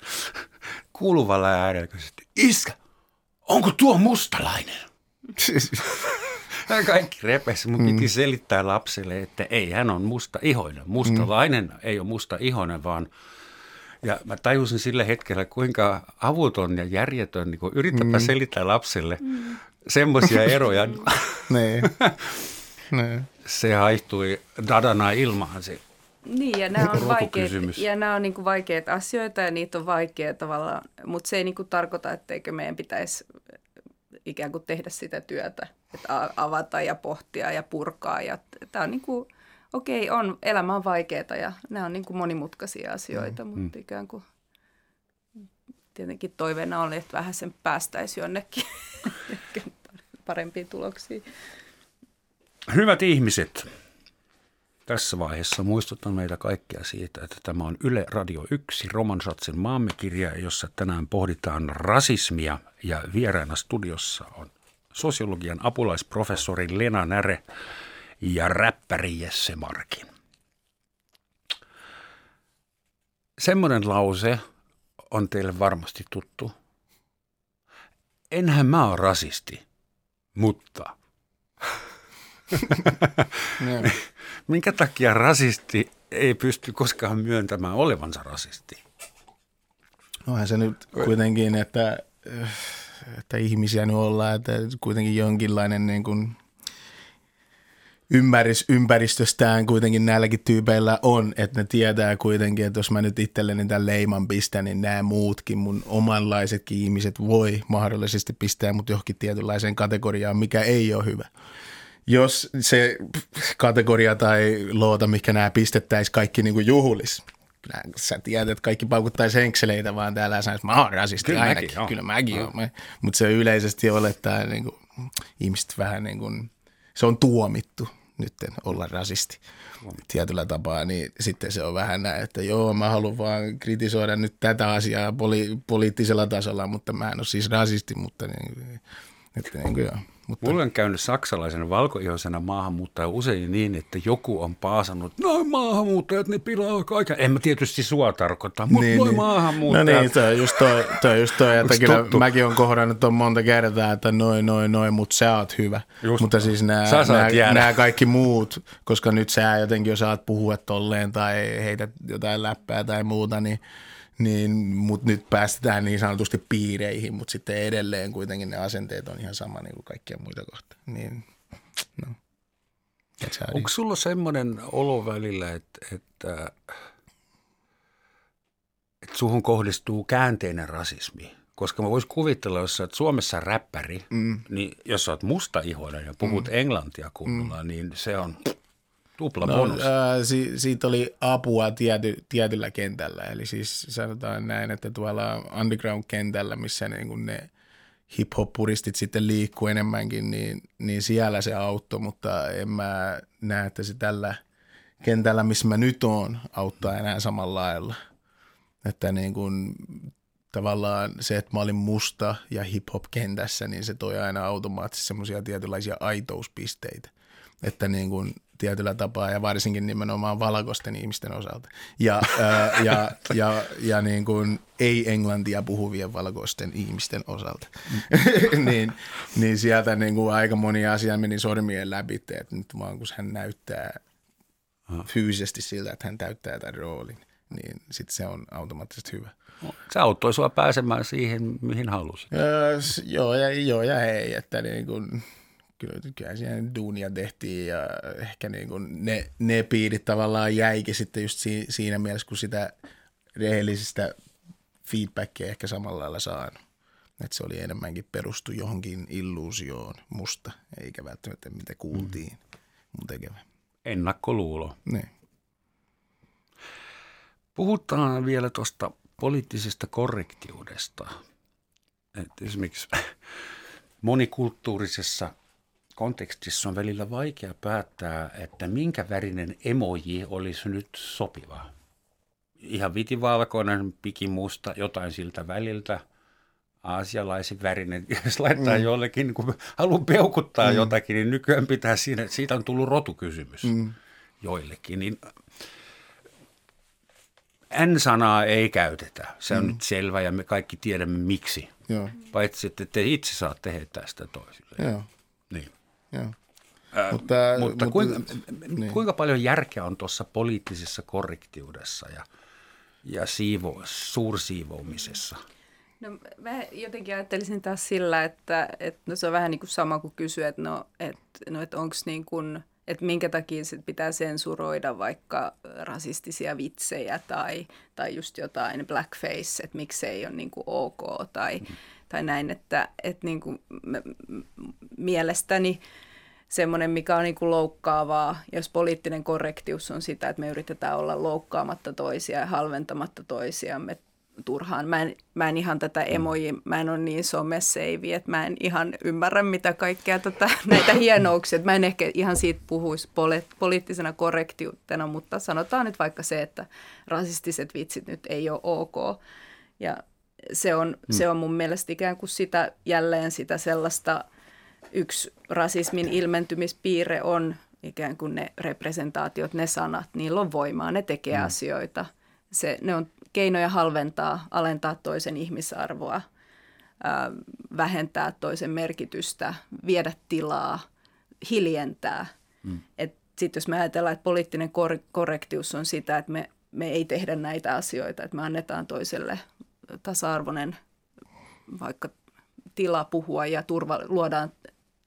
B: kuuluvalla äärellä kysyi, iskä, onko tuo mustalainen? Kaikki repesi. Mun piti selittää lapselle, että ei, hän on musta ihoinen. Mustalainen mm. ei ole musta ihoinen, vaan... Ja mä tajusin sillä hetkellä, kuinka avuton ja järjetön, niin kun yritäpä mm. selittää lapselle mm. semmoisia eroja.
C: niin. niin.
B: se haihtui dadana ilmaan se.
D: Niin, ja nämä on, vaikeita,
B: Rotukysymys.
D: ja nämä on niin kuin vaikeita asioita ja niitä on vaikea tavallaan, mutta se ei niin kuin tarkoita, etteikö meidän pitäisi ikään kuin tehdä sitä työtä, että avata ja pohtia ja purkaa. Ja tämä on niin kuin, okei, on, elämä on vaikeaa ja nämä on niin kuin monimutkaisia asioita, mm, mutta ikään kuin tietenkin toiveena oli, että vähän sen päästäisiin jonnekin parempiin tuloksiin.
B: Hyvät ihmiset, tässä vaiheessa muistutan meitä kaikkia siitä, että tämä on Yle Radio 1, Roman Schatzin maamekirja, jossa tänään pohditaan rasismia ja vieraana studiossa on sosiologian apulaisprofessori Lena Näre ja räppäri Jesse Markin. Semmoinen lause on teille varmasti tuttu. Enhän mä ole rasisti, mutta. Minkä takia rasisti ei pysty koskaan myöntämään olevansa rasisti?
C: Onhan se nyt kuitenkin, että, että ihmisiä nyt ollaan, että kuitenkin jonkinlainen niin kuin ymmärrys ympäristöstään kuitenkin näilläkin tyypeillä on, että ne tietää kuitenkin, että jos mä nyt itselleni tämän leiman pistän, niin nämä muutkin mun omanlaisetkin ihmiset voi mahdollisesti pistää mut johonkin tietynlaiseen kategoriaan, mikä ei ole hyvä. Jos se kategoria tai loota, mikä nämä pistettäisiin kaikki niin kuin juhlis, kyllä sä tiedät, että kaikki paukuttaisi henkseleitä vaan täällä sanoisi, että mä oon rasisti
B: Kyllä
C: ainakin.
B: mäkin.
C: Kyllä mäkin oon. Mutta se yleisesti olettaa, niin kuin, ihmiset vähän niin kuin, se on tuomittu nyt olla rasisti tietyllä tapaa, niin sitten se on vähän näin, että joo, mä haluan vaan kritisoida nyt tätä asiaa poli- poliittisella tasolla, mutta mä en ole siis rasisti, mutta niin, että niin kuin joo. Mutta,
B: Mulla on käynyt saksalaisen valkoihoisena maahanmuuttaja usein niin, että joku on paasannut, no maahanmuuttajat, ne pilaa kaiken. En mä tietysti sua tarkoita, mutta niin, noi
C: No
B: maahanmuuttajat.
C: niin, toi on just toi, toi, on just toi että kyllä
B: tuttu?
C: mäkin on kohdannut ton monta kertaa, että noin, noin, noin, mutta sä oot hyvä.
B: Just
C: mutta
B: noin.
C: siis nämä, kaikki muut, koska nyt sä jotenkin osaat puhua tolleen tai heität jotain läppää tai muuta, niin, niin mutta nyt päästetään niin sanotusti piireihin, mutta sitten edelleen kuitenkin ne asenteet on ihan sama niin kuin kaikkia muita kohtaa. Niin, no.
B: Onko sulla semmoinen olo välillä, että, että, että suhun kohdistuu käänteinen rasismi? Koska mä vois kuvitella, jos sä oot Suomessa räppäri, mm. niin jos sä oot mustaihoinen ja puhut mm. englantia kunnolla, mm. niin se on tupla
C: No,
B: bonus.
C: ää, si, siitä oli apua tiety, tietyllä kentällä. Eli siis sanotaan näin, että tuolla underground-kentällä, missä niin kuin ne hip-hop-puristit sitten liikkuu enemmänkin, niin, niin siellä se auttoi, mutta en mä näe, että se tällä kentällä, missä mä nyt oon, auttaa enää samalla lailla. Että niin kuin, tavallaan se, että mä olin musta ja hip-hop-kentässä, niin se toi aina automaattisesti semmoisia tietynlaisia aitouspisteitä. Että niin kuin tietyllä tapaa ja varsinkin nimenomaan valkoisten ihmisten osalta. Ja, ää, ja, ja, ja niin kuin ei-englantia puhuvien valkoisten ihmisten osalta. niin, niin sieltä niin kuin aika moni asia meni sormien läpi, että nyt vaan kun hän näyttää fyysisesti siltä, että hän täyttää tämän roolin. niin sitten se on automaattisesti hyvä.
B: Se auttoi sua pääsemään siihen, mihin halusit.
C: Öö, joo, ja, joo ja ei, että niin kuin, kyllä, kyllä siinä duunia tehtiin ja ehkä niin kuin ne, ne piirit tavallaan jäikin sitten just si, siinä mielessä, kun sitä rehellisistä feedbackia ehkä samalla lailla saanut. Että se oli enemmänkin perustu johonkin illuusioon musta, eikä välttämättä mitä kuultiin mm. mun tekevän.
B: Ennakkoluulo.
C: Niin.
B: Puhutaan vielä tuosta poliittisesta korrektiudesta. Et esimerkiksi monikulttuurisessa kontekstissa on välillä vaikea päättää, että minkä värinen emoji olisi nyt sopiva. Ihan vitivalkoinen, pikimusta, jotain siltä väliltä, aasialaisen värinen. Jos laittaa mm. jollekin, niin kun haluaa peukuttaa mm. jotakin, niin nykyään pitää siinä, siitä on tullut rotukysymys mm. joillekin. Niin N-sanaa ei käytetä. Se on mm. nyt selvä ja me kaikki tiedämme miksi. Joo. Paitsi, että te itse saatte heittää sitä toisille.
C: Joo. Joo.
B: Äh, mutta, mutta, mutta kuinka, niin. kuinka paljon järkeä on tuossa poliittisessa korrektiudessa ja, ja siivo, suursiivoumisessa?
D: No mä jotenkin ajattelisin taas sillä, että, että no se on vähän niin kuin sama kuin kysyä, että no, että, no, että onko niin kuin – että minkä takia sit pitää sensuroida vaikka rasistisia vitsejä tai, tai just jotain blackface, että miksei ole niin kuin ok tai, mm. Tai näin, että, että niin kuin mielestäni semmoinen, mikä on niin kuin loukkaavaa, jos poliittinen korrektius on sitä, että me yritetään olla loukkaamatta toisia ja halventamatta toisiamme turhaan. Mä en, mä en ihan tätä mm. emoji, mä en ole niin someseivi, että mä en ihan ymmärrä mitä kaikkea tätä, näitä hienouksia. Mä en ehkä ihan siitä puhuisi poli, poliittisena korrektiutena, mutta sanotaan nyt vaikka se, että rasistiset vitsit nyt ei ole ok. Ja se on, hmm. se on mun mielestä ikään kuin sitä jälleen sitä sellaista, yksi rasismin ilmentymispiirre on ikään kuin ne representaatiot, ne sanat, niillä on voimaa, ne tekee hmm. asioita. Se, ne on keinoja halventaa, alentaa toisen ihmisarvoa, vähentää toisen merkitystä, viedä tilaa, hiljentää. Mm. Sitten jos me ajatellaan, että poliittinen kor- korrektius on sitä, että me, me ei tehdä näitä asioita, että me annetaan toiselle tasa-arvoinen vaikka tila puhua ja turva, luodaan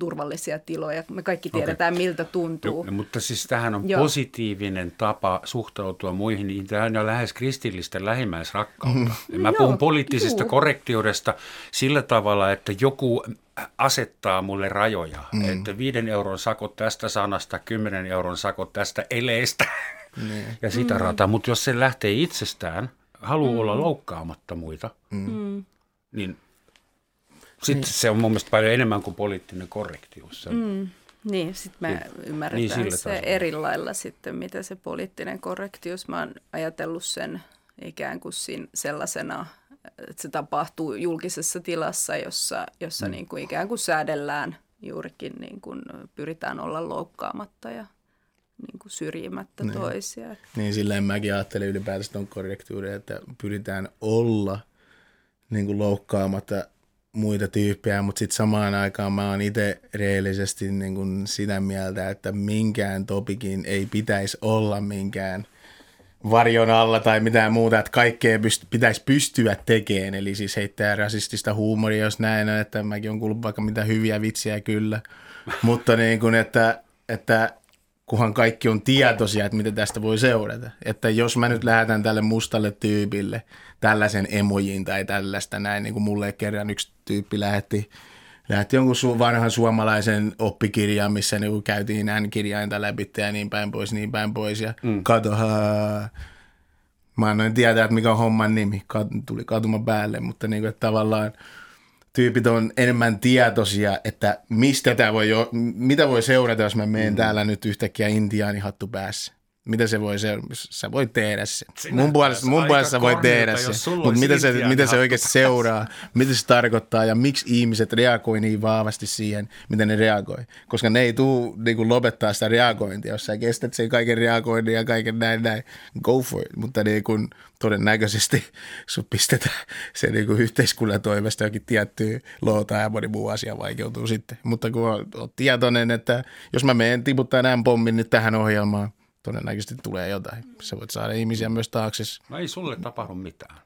D: turvallisia tiloja. Me kaikki tiedetään, okay. miltä tuntuu.
B: No, mutta siis tähän on Joo. positiivinen tapa suhtautua muihin, niin tämähän on lähes kristillistä lähimmäisrakkautta. Mm-hmm. Mä no, puhun poliittisesta juu. korrektiudesta sillä tavalla, että joku asettaa mulle rajoja. Mm. Että viiden euron sakot tästä sanasta, kymmenen euron sakot tästä eleestä mm. ja sitä mm. rataa. Mutta jos se lähtee itsestään, haluaa mm. olla loukkaamatta muita, mm. niin – sitten niin. se on mun mielestä paljon enemmän kuin poliittinen korrektius.
D: Mm. Niin, sitten me niin, ymmärretään niin se eri lailla sitten, mitä se poliittinen korrektius. Mä oon ajatellut sen ikään kuin sellaisena, että se tapahtuu julkisessa tilassa, jossa, jossa mm. niin kuin ikään kuin säädellään juurikin, niin kuin pyritään olla loukkaamatta ja niin kuin syrjimättä niin. toisia.
C: Niin, sillä mäkin ajattelin ylipäätään on korrektiuden, että pyritään olla niin kuin loukkaamatta muita tyyppejä, mutta sitten samaan aikaan mä oon itse reellisesti niin kuin sitä mieltä, että minkään topikin ei pitäisi olla minkään varjon alla tai mitään muuta, että kaikkea pyst- pitäisi pystyä tekemään, eli siis heittää rasistista huumoria, jos näin on, että mäkin on kuullut vaikka mitä hyviä vitsiä kyllä, mutta niin kuin, että, että kunhan kaikki on tietoisia, että mitä tästä voi seurata. Että jos mä nyt lähetän tälle mustalle tyypille tällaisen emojin tai tällaista näin, niin kuin mulle kerran yksi tyyppi lähetti, lähetti jonkun su- vanhan suomalaisen oppikirjan, missä niin käytiin N-kirjainta läpi ja niin päin pois, niin päin pois. Ja mm. kato, haa. mä annoin tietää, että mikä on homman nimi. Kat- tuli katuma päälle, mutta niin kuin, että tavallaan – tyypit on enemmän tietoisia, että mistä tämä voi jo, mitä voi seurata, jos mä menen mm. täällä nyt yhtäkkiä intiaanihattu päässä. Mitä se voi, se, sä voit tehdä se. Sinä mun puolesta, mun puolesta sä voit tehdä se, mutta mitä se, mitä se oikeasti seuraa, mitä se tarkoittaa ja miksi ihmiset reagoi niin vahvasti siihen, miten ne reagoi. Koska ne ei tule niin lopettaa sitä reagointia, jos sä kestät sen kaiken reagoinnin ja kaiken näin, näin, go for it. Mutta niin kuin, todennäköisesti sun pistetään se niin kuin yhteiskunnan toimesta jokin tiettyä loota ja moni muu asia vaikeutuu sitten. Mutta kun on, on tietoinen, että jos mä menen tiputtaa näin pommin nyt tähän ohjelmaan, todennäköisesti tulee jotain. Sä voit saada ihmisiä myös taakse.
B: No ei sulle tapahdu mitään.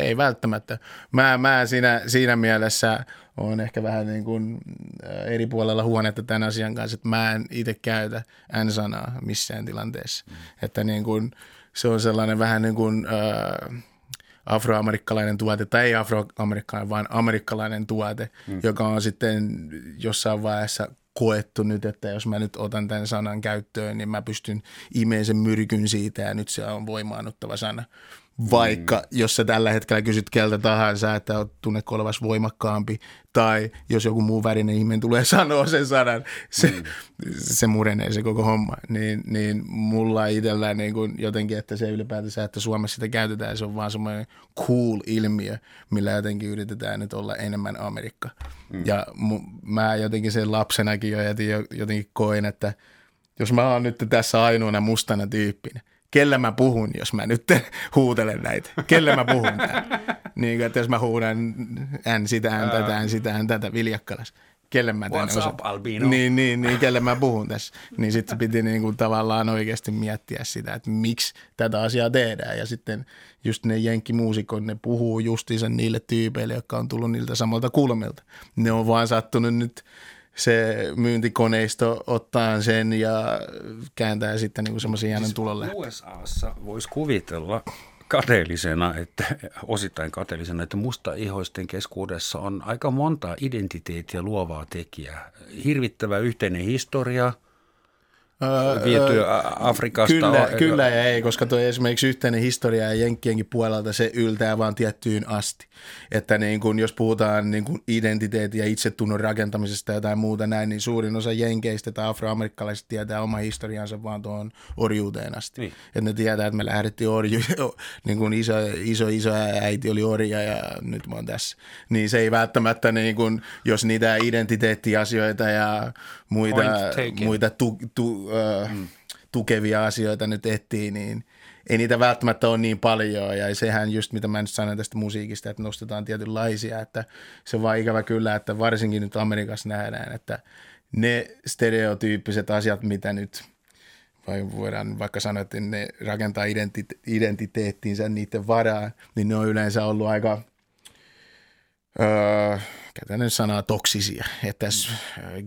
C: Ei välttämättä. Mä, mä siinä, siinä mielessä on ehkä vähän niin kuin äh, eri puolella huonetta tämän asian kanssa, että mä en itse käytä N-sanaa missään tilanteessa. Mm. Että niin kuin, se on sellainen vähän niin kuin äh, afroamerikkalainen tuote, tai ei afroamerikkalainen, vaan amerikkalainen tuote, mm. joka on sitten jossain vaiheessa koettu nyt, että jos mä nyt otan tämän sanan käyttöön, niin mä pystyn imeen sen myrkyn siitä ja nyt se on voimaannuttava sana. Vaikka mm. jos sä tällä hetkellä kysyt keltä tahansa, että oot tunnetko olevas voimakkaampi, tai jos joku muu värinen ihminen tulee sanoa sen sanan, se, mm. se murenee se koko homma. Niin, niin mulla itsellä niin kuin jotenkin, että se ylipäätänsä, että Suomessa sitä käytetään, se on vaan semmoinen cool ilmiö, millä jotenkin yritetään nyt olla enemmän Amerikka. Mm. Ja mu, mä jotenkin sen lapsenakin jo jotenkin koin, että jos mä oon nyt tässä ainoana mustana tyyppinä, kelle mä puhun, jos mä nyt huutelen näitä. Kelle mä puhun täällä. Niin, että jos mä huudan en sitä, en tätä, en sitä, en tätä viljakkalas. Kelle mä
B: tämän What's up, Albino?
C: Niin, niin, niin, kelle mä puhun tässä. Niin sitten piti niin kuin tavallaan oikeasti miettiä sitä, että miksi tätä asiaa tehdään. Ja sitten just ne jenkkimuusikot, ne puhuu justiinsa niille tyypeille, jotka on tullut niiltä samalta kulmilta. Ne on vaan sattunut nyt se myyntikoneisto ottaa sen ja kääntää sitten niin semmoisen jäännön siis tulolle.
B: USAssa voisi kuvitella kateellisena, että, osittain kateellisena, että musta-ihoisten keskuudessa on aika monta identiteettiä luovaa tekijää. Hirvittävä yhteinen historia – viety Afrikasta.
C: Kyllä, kyllä ja ei, koska tuo esimerkiksi yhteinen historia ja Jenkkienkin puolelta se yltää vaan tiettyyn asti. Että niin kun, jos puhutaan niin kun identiteetin ja itsetunnon rakentamisesta ja jotain muuta näin, niin suurin osa jenkeistä tai afroamerikkalaisista tietää oma historiansa vaan tuohon orjuuteen asti. Niin. Että ne tietää, että me lähdettiin orju, niin kun iso, iso, iso äiti oli orja ja nyt mä oon tässä. Niin se ei välttämättä, niin kun, jos niitä identiteettiasioita ja muita, muita tu, tu, mm. tukevia asioita nyt etsii, niin ei niitä välttämättä ole niin paljon. Ja sehän just, mitä mä nyt sanon tästä musiikista, että nostetaan tietynlaisia, että se on vaan ikävä kyllä, että varsinkin nyt Amerikassa nähdään, että ne stereotyyppiset asiat, mitä nyt vai voidaan vaikka sanoa, että ne rakentaa identite- identiteettinsä niiden varaan, niin ne on yleensä ollut aika öö, käytän sanaa toksisia, että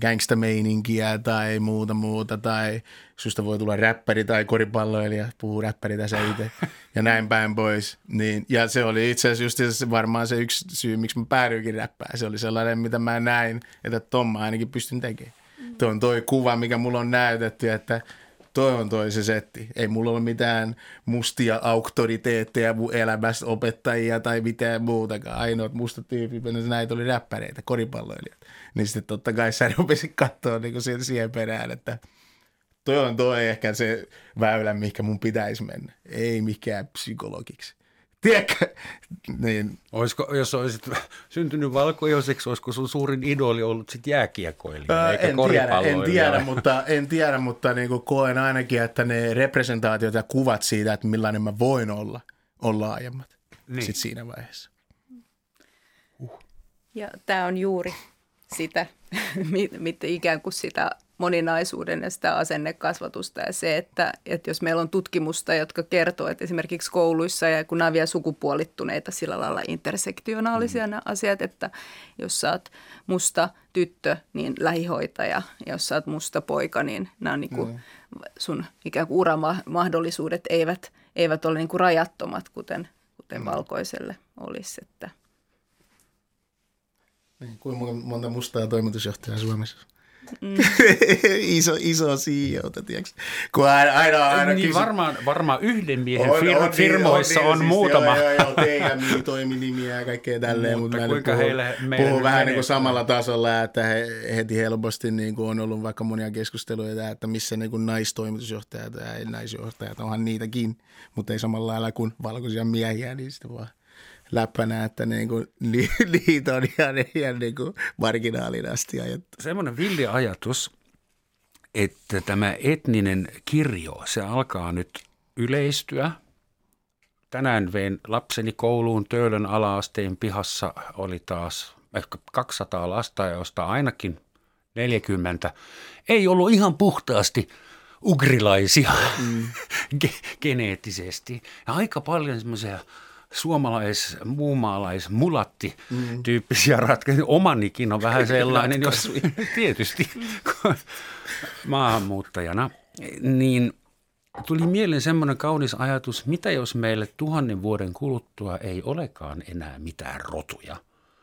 C: gangsta-meininkiä tai muuta muuta, tai susta voi tulla räppäri tai koripalloilija, puhuu räppäri tässä itse, ja näin päin pois. Niin, ja se oli itse asiassa just varmaan se yksi syy, miksi mä päädyinkin räppään. Se oli sellainen, mitä mä näin, että ton mä ainakin pystyn tekemään. Mm. Tuo on toi kuva, mikä mulla on näytetty, että – toi on toi se setti. Ei mulla ole mitään mustia auktoriteetteja mun elämässä, opettajia tai mitään muutakaan. Ainoat mustat tyypit, näitä oli räppäreitä, koripalloilijat. Niin sitten totta kai sä rupesit katsoa niin kuin siihen perään, että toi on toi ehkä se väylä, mikä mun pitäisi mennä. Ei mikään psykologiksi. Tiedätkö? Niin.
B: Olisiko, jos olisit syntynyt valkoihoiseksi, olisiko sun suurin idoli ollut sit jääkiekkoilija, eikä
C: en tiedä, en tiedä, mutta, en tiedä, mutta niin kuin koen ainakin, että ne representaatiot ja kuvat siitä, että millainen mä voin olla, on laajemmat niin. sit siinä vaiheessa.
D: Uh. Ja tämä on juuri sitä, mitä ikään kuin sitä moninaisuuden ja sitä asennekasvatusta ja se, että, että jos meillä on tutkimusta, jotka kertoo, että esimerkiksi kouluissa ja kun nämä on vielä sukupuolittuneita sillä lailla intersektionaalisia mm. nämä asiat, että jos sä oot musta tyttö, niin lähihoitaja, ja jos sä oot musta poika, niin nämä on niin kuin mm. sun ikään kuin uramahdollisuudet eivät, eivät ole niin kuin rajattomat, kuten, kuten mm. valkoiselle olisi, että –
C: niin, kuinka monta mustaa toimitusjohtajaa Suomessa? Mm. iso, iso CEO, tiedätkö? Kun aina, aina, aina
B: niin kysy... varmaan, varmaan yhden miehen on, fir- on, niin, firmoissa on, niin, on siis muutama.
C: Joo, joo, joo toiminimiä ja kaikkea tälleen, mutta, mutta kuinka puhun, heille, puhun vähän niin kuin samalla tasolla, että he, heti helposti niin kuin on ollut vaikka monia keskusteluja, että missä niin kuin naistoimitusjohtajat ja naisjohtajat, onhan niitäkin, mutta ei samalla lailla kuin valkoisia miehiä, niin sitten vaan – läppänä, että niin kuin, liito on ihan, ihan niin kuin marginaalin asti ajettu.
B: Semmoinen villi ajatus, että tämä etninen kirjo, se alkaa nyt yleistyä. Tänään vein lapseni kouluun Töölön alaasteen pihassa oli taas ehkä 200 lasta, josta ainakin 40 ei ollut ihan puhtaasti ugrilaisia mm. ge- geneettisesti. Ja aika paljon semmoisia suomalais, muumaalais, mulatti tyyppisiä mm. ratkaisuja. Omanikin on vähän sellainen, jos tietysti maahanmuuttajana. Niin tuli mieleen semmoinen kaunis ajatus, mitä jos meille tuhannen vuoden kuluttua ei olekaan enää mitään rotuja,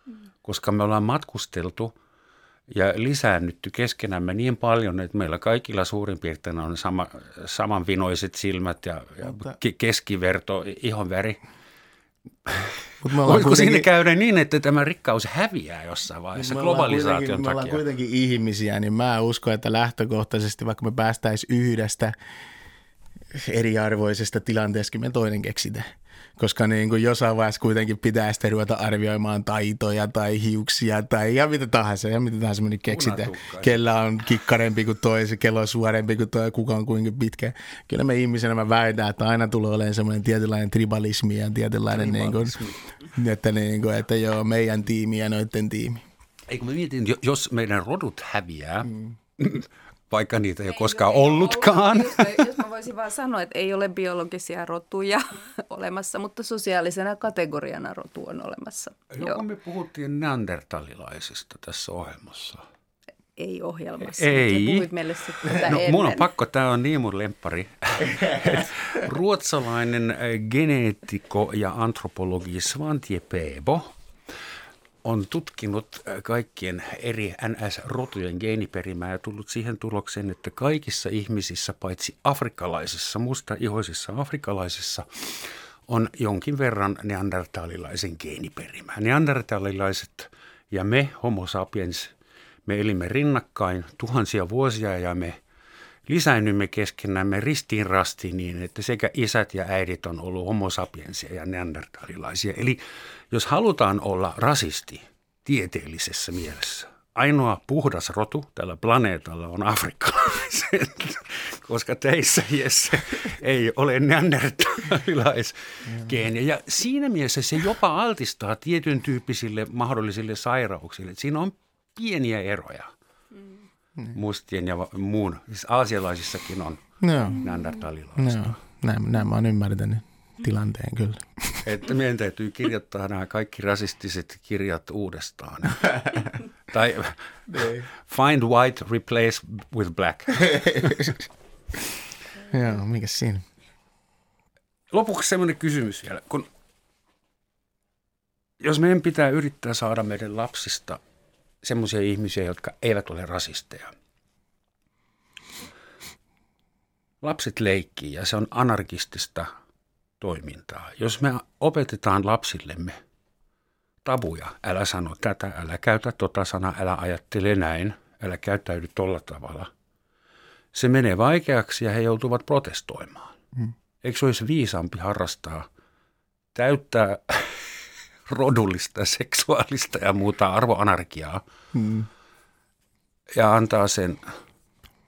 B: mm. koska me ollaan matkusteltu – ja lisäännytty keskenämme niin paljon, että meillä kaikilla suurin piirtein on sama, samanvinoiset silmät ja, ja Mutta... keskiverto ihonväri. Mut me Voiko kuitenkin... sinne käydä niin, että tämä rikkaus häviää jossain vaiheessa globalisaation takia?
C: Me ollaan kuitenkin ihmisiä, niin mä uskon, että lähtökohtaisesti vaikka me päästäisiin yhdestä eriarvoisesta tilanteesta, me toinen keksitään koska niin kuin jossain vaiheessa kuitenkin pitää sitten ruveta arvioimaan taitoja tai hiuksia tai ja mitä tahansa, ja mitä tahansa me nyt keksitään. Kellä on kikkarempi kuin toisi, kello on suorempi kuin toi, kuka on kuinka pitkä. Kyllä me ihmisenä mä väitän, että aina tulee olemaan semmoinen tietynlainen tribalismi ja tietynlainen, niin kuin, että, niin kuin, että joo, meidän tiimi ja noiden tiimi.
B: Eikö mä mietin, jos meidän rodut häviää, mm vaikka niitä ei, ei ole koskaan ole, ollutkaan.
D: Ollut, jos, jos mä voisin vaan sanoa, että ei ole biologisia rotuja olemassa, mutta sosiaalisena kategoriana rotu on olemassa.
B: Joko me puhuttiin neandertalilaisista tässä ohjelmassa?
D: Ei ohjelmassa.
B: Ei.
D: puhuit meille sitten
B: no, mun on pakko, tämä on niin mun lempari. Ruotsalainen geneetikko ja antropologi Svantje Peebo on tutkinut äh, kaikkien eri NS-rotujen geeniperimää ja tullut siihen tulokseen, että kaikissa ihmisissä, paitsi afrikkalaisissa, mustaihoisissa afrikkalaisissa, on jonkin verran neandertalilaisen geeniperimää. Neandertalilaiset ja me, homo sapiens, me elimme rinnakkain tuhansia vuosia ja me lisäännymme keskenämme ristiin rastiin niin, että sekä isät ja äidit on ollut homo sapiensia ja neandertalilaisia. Eli jos halutaan olla rasisti tieteellisessä mielessä, ainoa puhdas rotu tällä planeetalla on afrikkalaiset, koska teissä Jesse ei ole neandertalilaisgeeniä. Ja siinä mielessä se jopa altistaa tietyn tyyppisille mahdollisille sairauksille. Siinä on pieniä eroja mustien ja muun. Siis aasialaisissakin on no. neandertalilaista. No.
C: Näin, näin mä oon ymmärtänyt tilanteen kyllä.
B: Että meidän täytyy kirjoittaa nämä kaikki rasistiset kirjat uudestaan. tai niin. find white, replace with black.
C: Joo, mikä siinä?
B: Lopuksi semmoinen kysymys vielä. Kun, jos meidän pitää yrittää saada meidän lapsista semmoisia ihmisiä, jotka eivät ole rasisteja. Lapset leikkii ja se on anarkistista toimintaa. Jos me opetetaan lapsillemme tabuja, älä sano tätä, älä käytä tota sanaa, älä ajattele näin, älä käyttäydy tolla tavalla. Se menee vaikeaksi ja he joutuvat protestoimaan. Hmm. Eikö se olisi viisaampi harrastaa, täyttää rodullista, seksuaalista ja muuta arvoanarkiaa hmm. ja antaa sen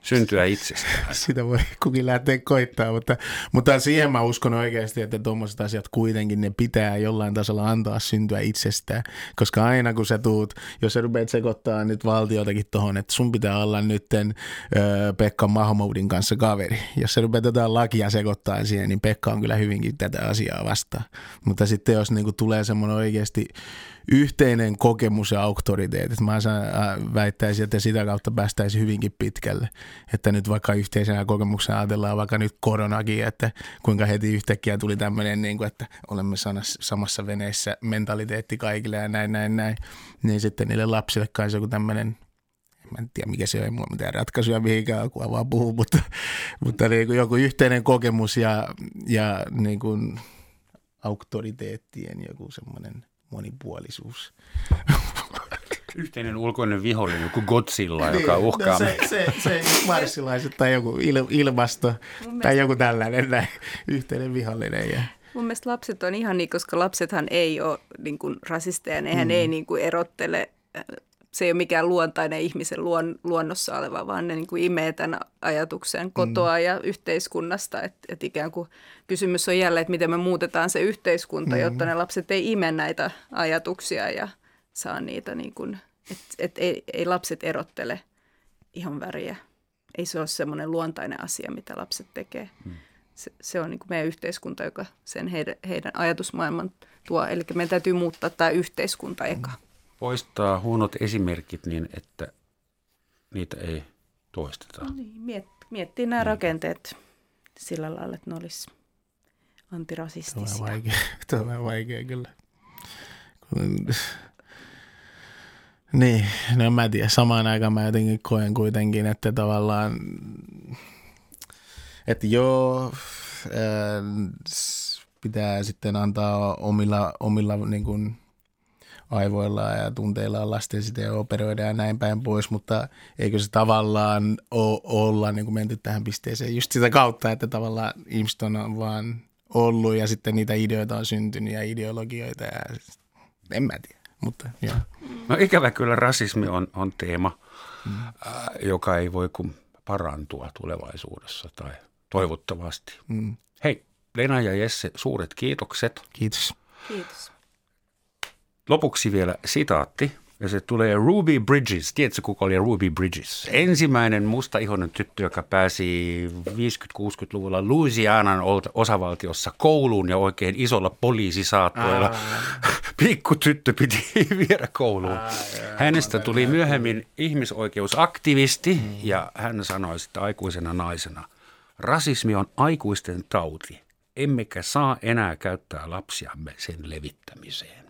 B: syntyä itsestään.
C: Sitä voi kukin lähteä koittaa, mutta, mutta siihen mä uskon oikeasti, että tuommoiset asiat kuitenkin ne pitää jollain tasolla antaa syntyä itsestään, koska aina kun sä tuut, jos sä rupeat sekoittaa nyt valtiotakin tuohon, että sun pitää olla nytten ö, Pekka Mahmoudin kanssa kaveri. Jos sä rupeat jotain lakia sekoittaa siihen, niin Pekka on kyllä hyvinkin tätä asiaa vastaan. Mutta sitten jos niin tulee semmoinen oikeasti yhteinen kokemus ja auktoriteetit. Mä väittäisin, että sitä kautta päästäisiin hyvinkin pitkälle. Että nyt vaikka yhteisenä kokemuksena ajatellaan vaikka nyt koronakin, että kuinka heti yhtäkkiä tuli tämmöinen, niin kuin, että olemme samassa veneessä mentaliteetti kaikille ja näin, näin, näin. Niin sitten niille lapsille kanssa joku tämmöinen mä en tiedä mikä se on, ei mulla mitään ratkaisuja mihinkään, kun vaan puhuu, mutta, mutta niin kuin joku yhteinen kokemus ja, ja niin kuin auktoriteettien joku semmoinen monipuolisuus.
B: Yhteinen ulkoinen vihollinen, joku Godzilla, niin, joka uhkaa. No
C: se, se, se marssilaiset tai joku il, ilmasto Mun tai joku tällainen näin, yhteinen vihollinen. Ja.
D: Mun mielestä lapset on ihan niin, koska lapsethan ei ole niin kuin rasisteja, nehän mm. ei niin kuin erottele se ei ole mikään luontainen ihmisen luon, luonnossa oleva, vaan ne niin kuin imee tämän ajatuksen mm. kotoa mm. ja yhteiskunnasta. Että et ikään kuin kysymys on jälleen, että miten me muutetaan se yhteiskunta, mm. jotta ne lapset ei ime näitä ajatuksia ja saa niitä, niin kuin, että et ei, ei lapset erottele ihan väriä. ei se ole semmoinen luontainen asia, mitä lapset tekee. Hmm. Se, se on niin kuin meidän yhteiskunta, joka sen heidän, heidän ajatusmaailman tuo. Eli meidän täytyy muuttaa tämä yhteiskunta eka.
B: Poistaa huonot esimerkit niin, että niitä ei toisteta.
D: No niin, miet, miettii nämä niin. rakenteet sillä lailla, että ne olisi antirasistisia.
C: Tämä on vaikea, tämä on vaikea kyllä. Niin, no mä en tiedä. Samaan aikaan mä jotenkin koen kuitenkin, että tavallaan, että joo, pitää sitten antaa omilla, omilla niin kuin aivoilla ja tunteilla lasten sitten operoida ja näin päin pois, mutta eikö se tavallaan ole, olla niin kuin menty tähän pisteeseen just sitä kautta, että tavallaan ihmiset on vaan ollut ja sitten niitä ideoita on syntynyt ja ideologioita ja en mä tiedä, mutta joo.
B: No ikävä kyllä rasismi on, on teema, mm. äh, joka ei voi kuin parantua tulevaisuudessa tai toivottavasti. Mm. Hei, Lena ja Jesse, suuret kiitokset.
C: Kiitos.
D: Kiitos.
B: Lopuksi vielä sitaatti, ja se tulee Ruby Bridges. Tiedätkö, kuka oli Ruby Bridges? Ensimmäinen mustaihoinen tyttö, joka pääsi 50-60-luvulla Louisianan osavaltiossa kouluun ja oikein isolla poliisisaattoilla. Pikku tyttö piti viedä kouluun. Hänestä tuli myöhemmin ihmisoikeusaktivisti mm. ja hän sanoi sitten aikuisena naisena, rasismi on aikuisten tauti, emmekä saa enää käyttää lapsiamme sen levittämiseen.